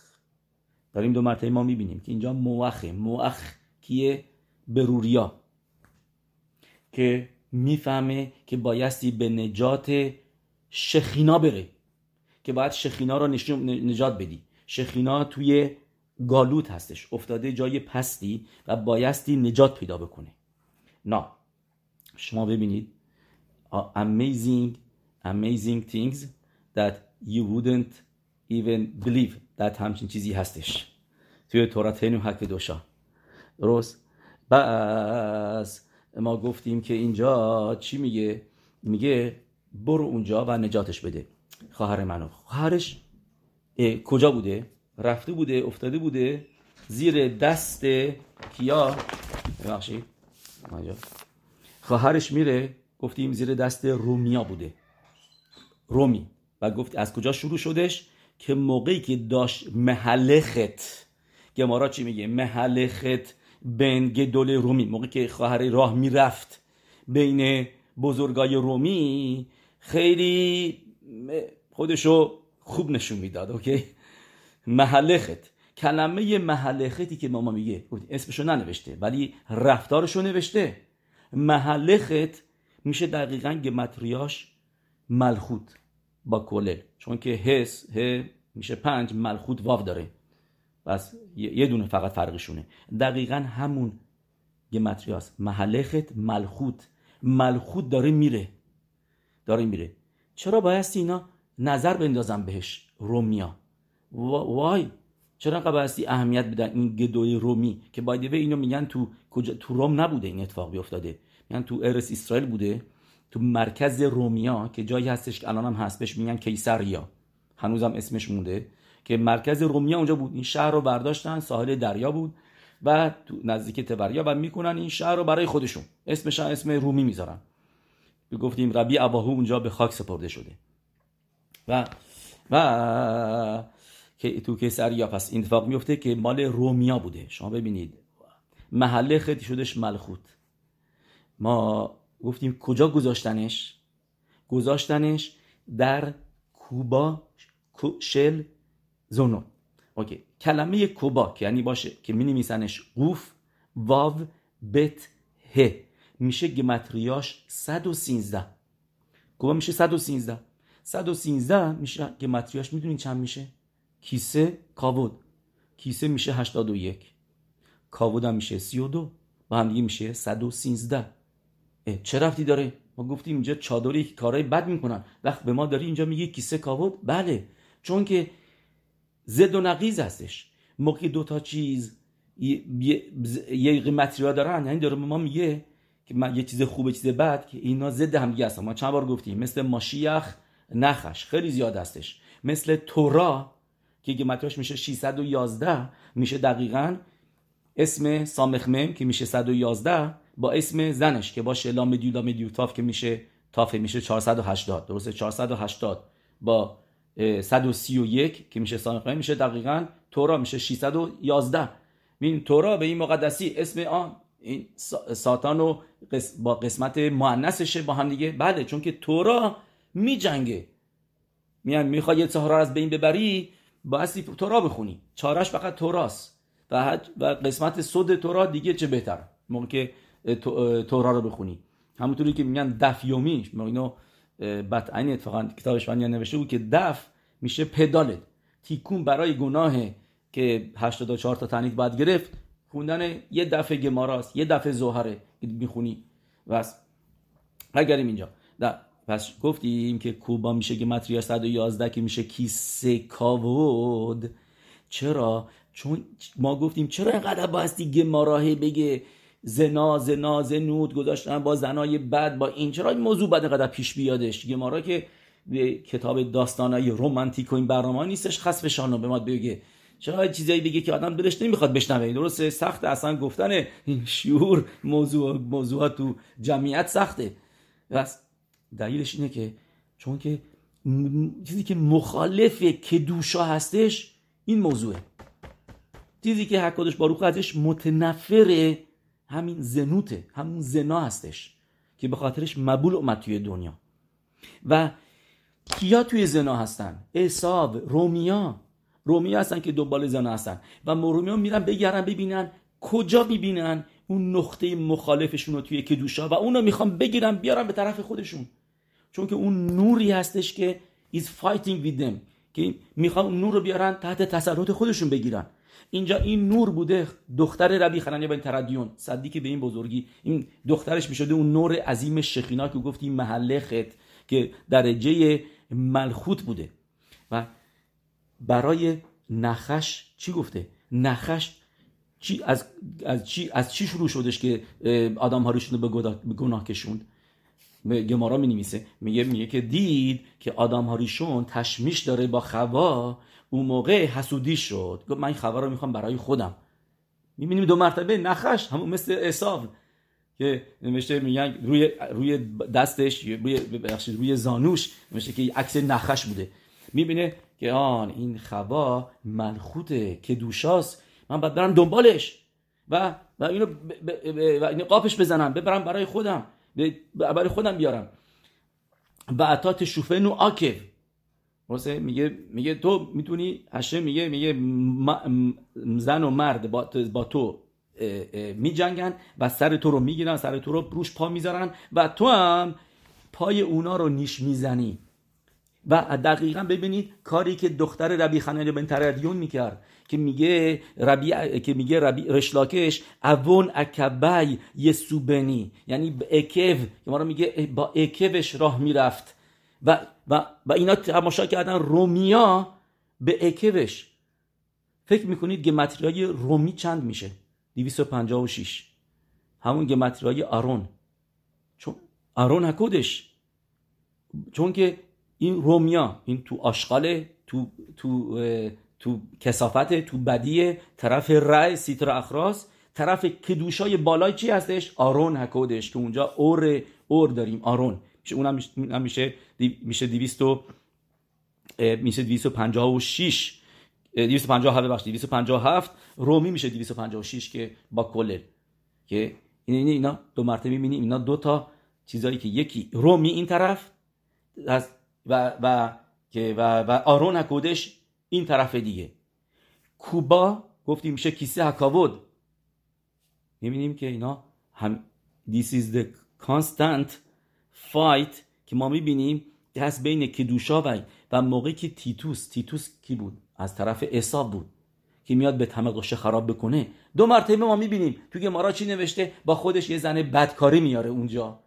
داریم دو مرتبه ما می‌بینیم که اینجا موخه موخ کیه؟ بروریا. که می‌فهمه که بایستی به نجات شخینا بره. که باید شخینا رو نجات بدی. شخینا توی گالوت هستش. افتاده جای پستی و بایستی نجات پیدا بکنه. نه شما ببینید. amazing amazing things that you wouldn't even believe that همچین چیزی هستش. توی تورات هنو حق دوشا. درست؟ بس ما گفتیم که اینجا چی میگه؟ میگه برو اونجا و نجاتش بده. خواهر منو. خواهرش کجا بوده؟ رفته بوده افتاده بوده زیر دست کیا؟ ببخشید. خواهرش میره گفتیم زیر دست رومیا بوده. رومی. و گفت از کجا شروع شدش؟ که موقعی که داشت محلخت گمارا چی میگه؟ محلخت بین گدول رومی موقعی که خواهر راه می‌رفت بین بزرگای رومی خیلی خودشو خوب نشون می‌داد اوکی؟ محلخت کلمه محلختی که ماما میگه اسمشو ننوشته ولی رفتارشو نوشته. محلخت میشه دقیقا گمتریاش ملخوت. با کله چون که حس ه میشه پنج ملخوت واو داره. پس یه دونه فقط فرقشونه. دقیقا همون گمتریاس محلخت ملخوت. ملخوت داره میره. داره میره. چرا بایستی اینا نظر بندازم بهش؟ رومیا. وای. چرا بایستی اهمیت بدن این گدوی رومی؟ که بایده اینو میگن تو کجا تو روم نبوده این اتفاق بیفتاده میگن تو ارس اسرائیل بوده. تو مرکز رومیا که جایی هستش که الان هم هست بهش میگن کیسریا هنوزم اسمش مونده. که مرکز رومیا اونجا بود. این شهر رو برداشتن ساحل دریا بود. و نزدیک تبریا و می‌کنن این شهر رو برای خودشون. اسمش اسم رومی می‌ذارن. گفتیم ربی اباهو اونجا به خاک سپرده شده. و و که تو کیسریا پس این اتفاق میفته که مال رومیا بوده. شما ببینید. محله خیلی شدش ملخوت. ما گفتیم کجا گذاشتنش؟ گذاشتنش در کوبا شل زونو. اوکی. کلمه کوبا که یعنی باشه که می نویسنش قوف واو بت ه. میشه گمتریاش 113 کوبا میشه 113 113 میشه گمتریاش می‌دونین چند میشه؟ کیسه کاود کیسه میشه 81 کاود هم میشه 32 با هم دیگه میشه 113 چه رفتی داره؟ ما گفتیم اینجا چادری که کارهای بد می‌کنن. وقت به ما داری اینجا میگه کیسه کاود بله. چون که زد و نقیز هستش. موقع دو تا چیز یه قیمتی دارن. یعنی داره ما میگه که یه چیز خوبه چیز بد که اینا ضد دیگه هستن. ما چند بار گفتیم؟ مثل ماشیخ نخش. خیلی زیاد هستش. مثل تورا که قیمتش میشه 611 میشه دقیقا اسم سامخمم که میشه 111 با اسم زنش که باشه لام دیو لام دیو تاف که میشه تاف میشه 480 درسته؟ 480 با 131 که میشه سامخمم میشه دقیقا تورا میشه 611 این تورا به این مقدسی اسم آن این ساتان و با قسمت معنسشه با هم دیگه. بله چون که تورا می جنگه میان می‌خوای یه سهرا از بین ببری بایستی تورا بخونی. چارش فقط توراست. و, و قسمت صد تورا دیگه چه بهتر موقع که تورا رو بخونی. همونطوری که میگن دف یومی اینو این اتفاقا کتابش فنی نوشته بود که دف میشه پدالت تیکون برای گناه که 84 تا تنیک باید گرفت خوندن یه دفعه گماراست یه دفعه زهره می‌خونی. بس. اگریم اینجا. در پس گفتیم که کوبا میشه که متریا 111 که میشه کیسه کاود چرا؟ چون ما گفتیم چرا اینقدر بایستی گماراهی بگه؟ زنا زنا زنود گذاشتن با زنای بد با این. چرا این موضوع بعد اینقدر پیش بیادش؟ گمارا که کتاب داستانای رومانتیک و این برنامه نیستش خصفشان به ما بگه. چرا چیزایی بگه که آدم دلش نمی‌خواد بشنوه؟ درسته سخت اصلا گفتن این شعور موضوع موضوعات تو جمعیت سخته. بس دلیلش اینه که چون که چیزی که مخالف کدوشا هستش این موضوعه. چیزی که حکادش باروخ ازش متنفره همین زنوته همون زنا هستش که به خاطرش مبول اومد توی دنیا. و کیا توی زنا هستن؟ اصاب رومیا. رومیا هستن که دنبال زنا هستن. و رومیا میرن بگردن ببینن کجا ببینن اون نقطه مخالفشون رو توی کدوشا و اونو می‌خوان بگیرن بیارن به طرف خودشون. چون که اون نوری هستش که is fighting with them که می‌خوان اون نور رو بیارن تحت تسلط خودشون بگیرن. اینجا این نور بوده دختر ربی خنانیا بن تردیون صدیق به این بزرگی. این دخترش می‌شده اون نور عظیم شخینا که گفتیم محله خط که درجه ملخوت بوده. و برای نخش چی گفته؟ نخش چی از, از چی از چی شروع شدش که آدم ها رو به گناه کشوند؟ گمارا می نویسه میگه میگه که دید که آدم هاریشون تشمیش داره با خوا اون موقع حسودی شد. گفت من این خوا رو می‌خوام برای خودم. می‌بینیم دو مرتبه نخش همون مثل اصاف که نمیشه میگن روی روی دستش روی روی زانوش نمیشه که عکس نخش بوده. می‌بینه که آن این خوا ملخوته که دوشاست من باید برم دنبالش و و اینو ب... ب... ب... و اینو قاپش بزنم ببرم برای خودم برای خودم بیارم. و عطات شوفه نو آکف. واسه میگه میگه تو می‌تونی هشه میگه میگه زن و مرد با, با تو می جنگن و سر تو رو می‌گیرن سر تو رو روش پا می‌ذارن و تو هم پای اونا رو نیش می‌زنی. و دقیقا ببینید کاری که دختر ربی خنان بن تردیون می‌کرد که میگه ربی که میگه ربی رشلاکش اوون اکبای یسوبنی یعنی اکو که ما رو میگه با اکوش راه می‌رفت. و, و, و اینا تماشا کردن رومیا به اکوش. فکر می‌کنید گمتریای رومی چند میشه؟ 256 همون گمتریای آرون. چون آرون هکودش چون که این رومیا این تو آشغاله تو تو تو کسافت تو بدیه طرف رای سیتر اخراس. طرف کدوشای بالای چی هستش؟ آرون هکودش که اونجا اور اور داریم آرون. اونم میشه میشه 200 میشه 256 257 ببخشید. 257 رومی میشه 256 که با کلل که این اینا دو مرتبه می‌بینیم اینا دو تا چیزایی که یکی رومی این طرف از و و که و, و آرون هکودش این طرف دیگه. کوبا گفتیم میشه کیسه هکاود می‌بینیم که اینا هم this is the constant fight که ما می‌بینیم هست بین کدوشا و و موقعی که تیتوس تیتوس کی بود؟ از طرف اصاب بود که میاد به تمقشه خراب بکنه. دو مرتبه ما می‌بینیم تو که مارا چی نوشته؟ با خودش یه زن بدکاری میاره اونجا.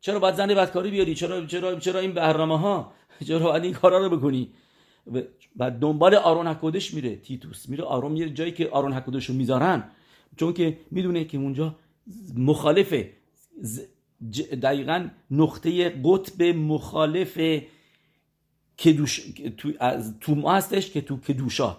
چرا باید زن بدکاری بیاری؟ چرا چرا چرا این برنامه ها چرا باید این کارا رو بکنی؟ و دنبال آرون حکودش میره تیتوس. میره آرون میره جایی که آرون حکودش رو می‌ذارن. چون که می‌دونه که اونجا مخالفه دقیقا نقطه قطب مخالف کدوش تو از تو هستش که تو کدوشا.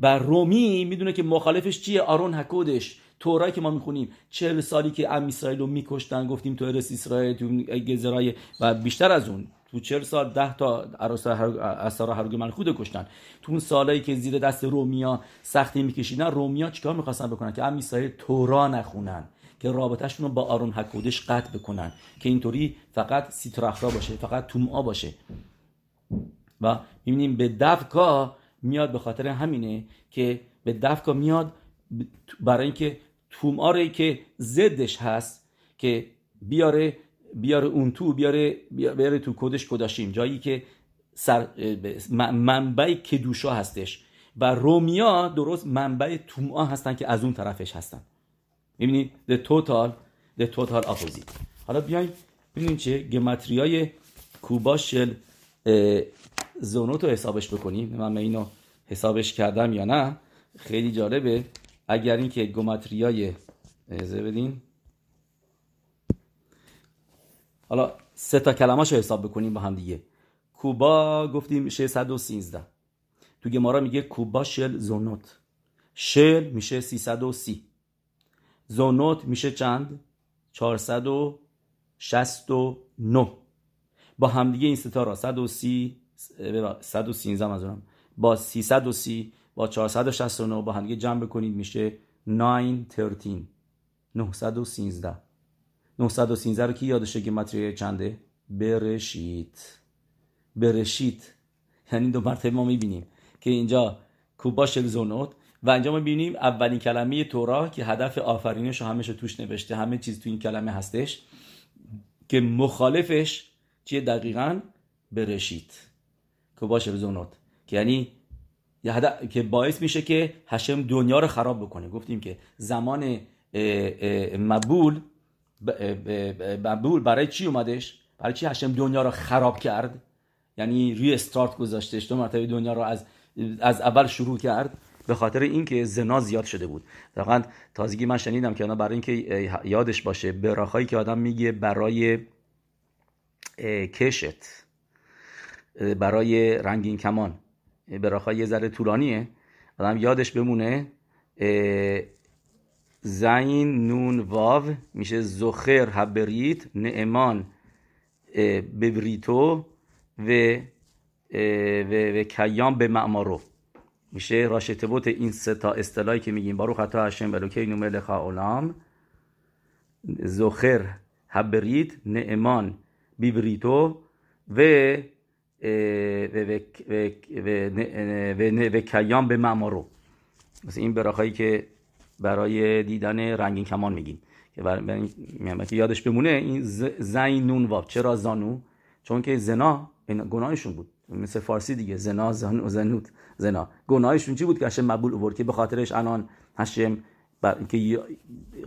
و رومی می‌دونه که مخالفش چیه؟ آرون حکودش. تورایی که ما می‌خونیم. چهل سالی که ام اسرائیل رو میکشتن گفتیم تو ارس اسرائیل تو گزرای و بیشتر از اون. تو چهل سال ده تا اثار هرگو ملخود کشتن. تو اون سالایی که زیر دست رومیا سختی میکشیدن رومیا چیکار می‌خواستن بکنن؟ که ام اسرائیل تورا نخونن. که رابطهشون رو با آرون حکودش قطع بکنن که اینطوری فقط سیترخرا باشه فقط تومعا باشه. و می‌بینیم به دفکا میاد به خاطر همینه که به دفکا میاد برای اینکه توماره که زدش هست که بیاره بیاره اون تو بیاره بیاره تو کدش کداشیم جایی که سر منبع کدوشا هستش. و رومیا درست منبع توما هستن که از اون طرفش هستن. می‌بینید the total the total opposite. حالا بیاین ببینیم چه گمتریای کوباشل زونوت رو حسابش بکنیم. من اینو حسابش کردم یا نه؟ خیلی جالبه. اگر اینکه گمتریای ازه بدین. حالا سه تا کلماشو حساب بکنیم با هم دیگه. کوبا گفتیم میشه 113 تو گمارا میگه کوبا شل زونوت. شل میشه 330 زونوت میشه چند؟ 469 با همدیگه این ستا را. 130 113 منظورم. با 330 با 469 با همدیگه جمع بکنید میشه 913 913 913 رو کی یادشه که متریه چنده؟ برشید. برشید. یعنی دو مرتبه ما می‌بینیم که اینجا کوباش زونوت و اینجا ما اولین کلمه تورا که هدف آفرینش همش توش نوشته همه چیز تو این کلمه هستش که مخالفش چیه؟ دقیقا برشید کوباش زونوت که یعنی که باعث میشه که هشم دنیا رو خراب بکنه. گفتیم که زمان مبول مبول برای چی اومدش؟ برای چی هشم دنیا رو خراب کرد؟ یعنی ری استارت گذاشتش. دو مرتبه دنیا رو از از اول شروع کرد. به خاطر اینکه زنا زیاد شده بود. واقعا تازگی من شنیدم که برای اینکه یادش باشه براخایی که آدم میگه برای کشت برای رنگین کمان براخای یه ذره طولانیه. آدم یادش بمونه زین نون واو میشه زخر هبریت نعمان ببریتو و و, و کیام به معمارو. میشه راشتبوت این سه تا اصطلاحی که میگیم. باروخ خطا هشم بلوکی ملک عالم زخر حبرید نعمان بیبریتو و و کیام به معمارو مثل این براخایی که برای دیدن رنگین کمان میگیم. که برای که یادش بمونه این زین نون واب. چرا زانو؟ چون که زنا گناهشون بود. مثل فارسی دیگه زنا زانو زنوت. زنا. گناهشون چی بود که هشم مبول اوورد که به خاطرش الان هشم که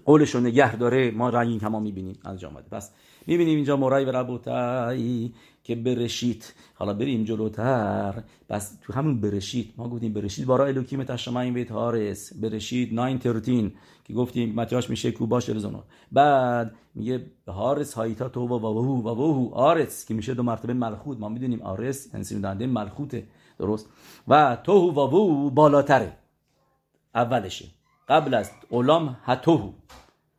قولش رو نگه داره ما رنگین کمان می‌بینیم. از آمده پس می‌بینیم اینجا مرای و ربوتایی که برشید حالا بریم جلوتر. بس تو همون برشید ما گفتیم برشید بارا الوکیم این بیت هارس برشید 913 که گفتیم متیاش میشه کوباش رزونو بعد میگه هارس هایتا تو و وهو و وهو آرس که میشه دو مرتبه ملخوت. ما می‌دونیم آرس یعنی دنده ملخوته. درست. و تو و وهو بالاتره. اولشه. قبل از اولام هتوهو.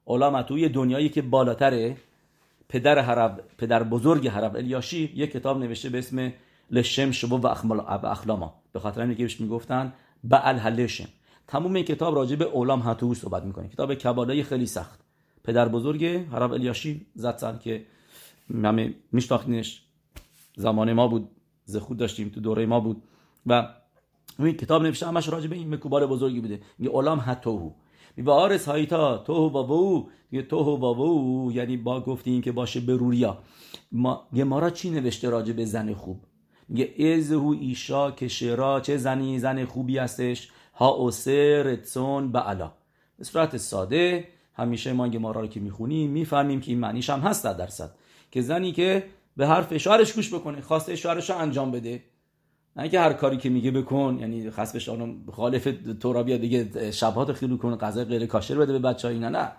اولام هتوهو یه دنیایی که بالاتره. پدر حرب پدر بزرگ حرب الیاشی یک کتاب نوشته به اسم لشم شبو و اخلاما. به خاطر اینکه بهش می‌گفتن بعل هلشم تموم این کتاب راجع به اولام هتو صحبت می‌کنه. کتاب کبالای خیلی سخت. پدر بزرگ حرب الیاشی زد که همه میشناختینش. زمان ما بود. زخود داشتیم تو دوره ما بود. و این کتاب نوشته همش راجع به این مکوبال بزرگی بوده. میگه اولام هتوهو می با آرس هایتا توهو بابو یه توهو بابو یعنی با گفتیم که باشه بروریا ما یه مارا چی نوشته راجع به زن خوب؟ میگه ازهو ایشا که شرا چه زنی زن خوبی هستش. ها اوسه رتسون بعلا به صورت ساده همیشه ما گمارا رو که می‌خونیم می‌فهمیم که این معنیش هم هست در درصد. که زنی که به حرف شوهرش گوش بکنه خواسته شوهرش رو انجام بده. نه که هر کاری که میگه بکن یعنی خاص آنو خالف تورا بیاد دیگه شبهات خیلی کن غذا غیر کاشر بده به بچه اینا نه.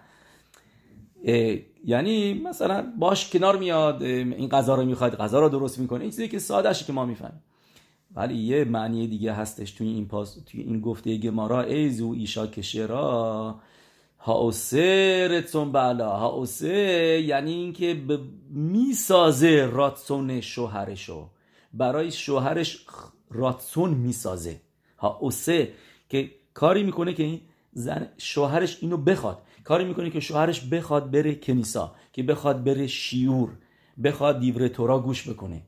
یعنی مثلا باش کنار میاد این غذا رو می‌خواد غذا رو درست می‌کنه این چیزی که ساده که ما می‌فهمیم. ولی یه معنی دیگه هستش توی این پاس توی این گفته گمارا ایزو ایشا کشرا هاوسه رتسون بالا هاوسه یعنی اینکه می‌سازه راتسون شوهرشو. برای شوهرش راتسون می‌سازه. ها اوسه که کاری می‌کنه که این زن شوهرش اینو بخواد. کاری می‌کنه که شوهرش بخواد بره کنیسا که بخواد بره شیور بخواد دیور تورا گوش بکنه.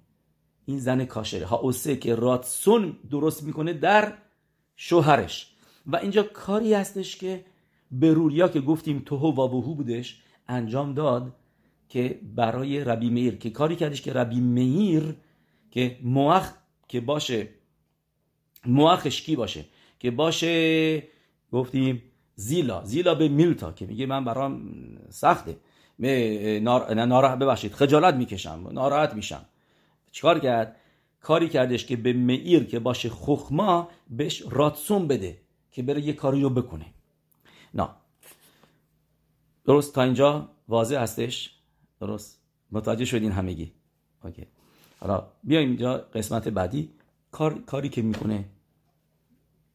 این زن کاشره. ها اوسه که راتسون درست می‌کنه در شوهرش. و اینجا کاری هستش که بروریا که گفتیم توهو و وهو بودش انجام داد که برای ربی میر که کاری کردش که ربی میر که موخ که باشه موخش کی باشه. که باشه گفتیم زیلا. زیلا به میلتا که میگه من برام سخته. نار... ناراحت ببخشید خجالت می‌کشم. ناراحت میشم. چیکار کرد؟ کاری کردش که به معیر که باشه خخما بهش راتسون بده که بره یه کاری رو بکنه. نه درست تا اینجا واضح هستش؟ درست. متوجه شدین همگی؟ اوکی. حالا بیایم اینجا قسمت بعدی. کار، کاری که می‌کنه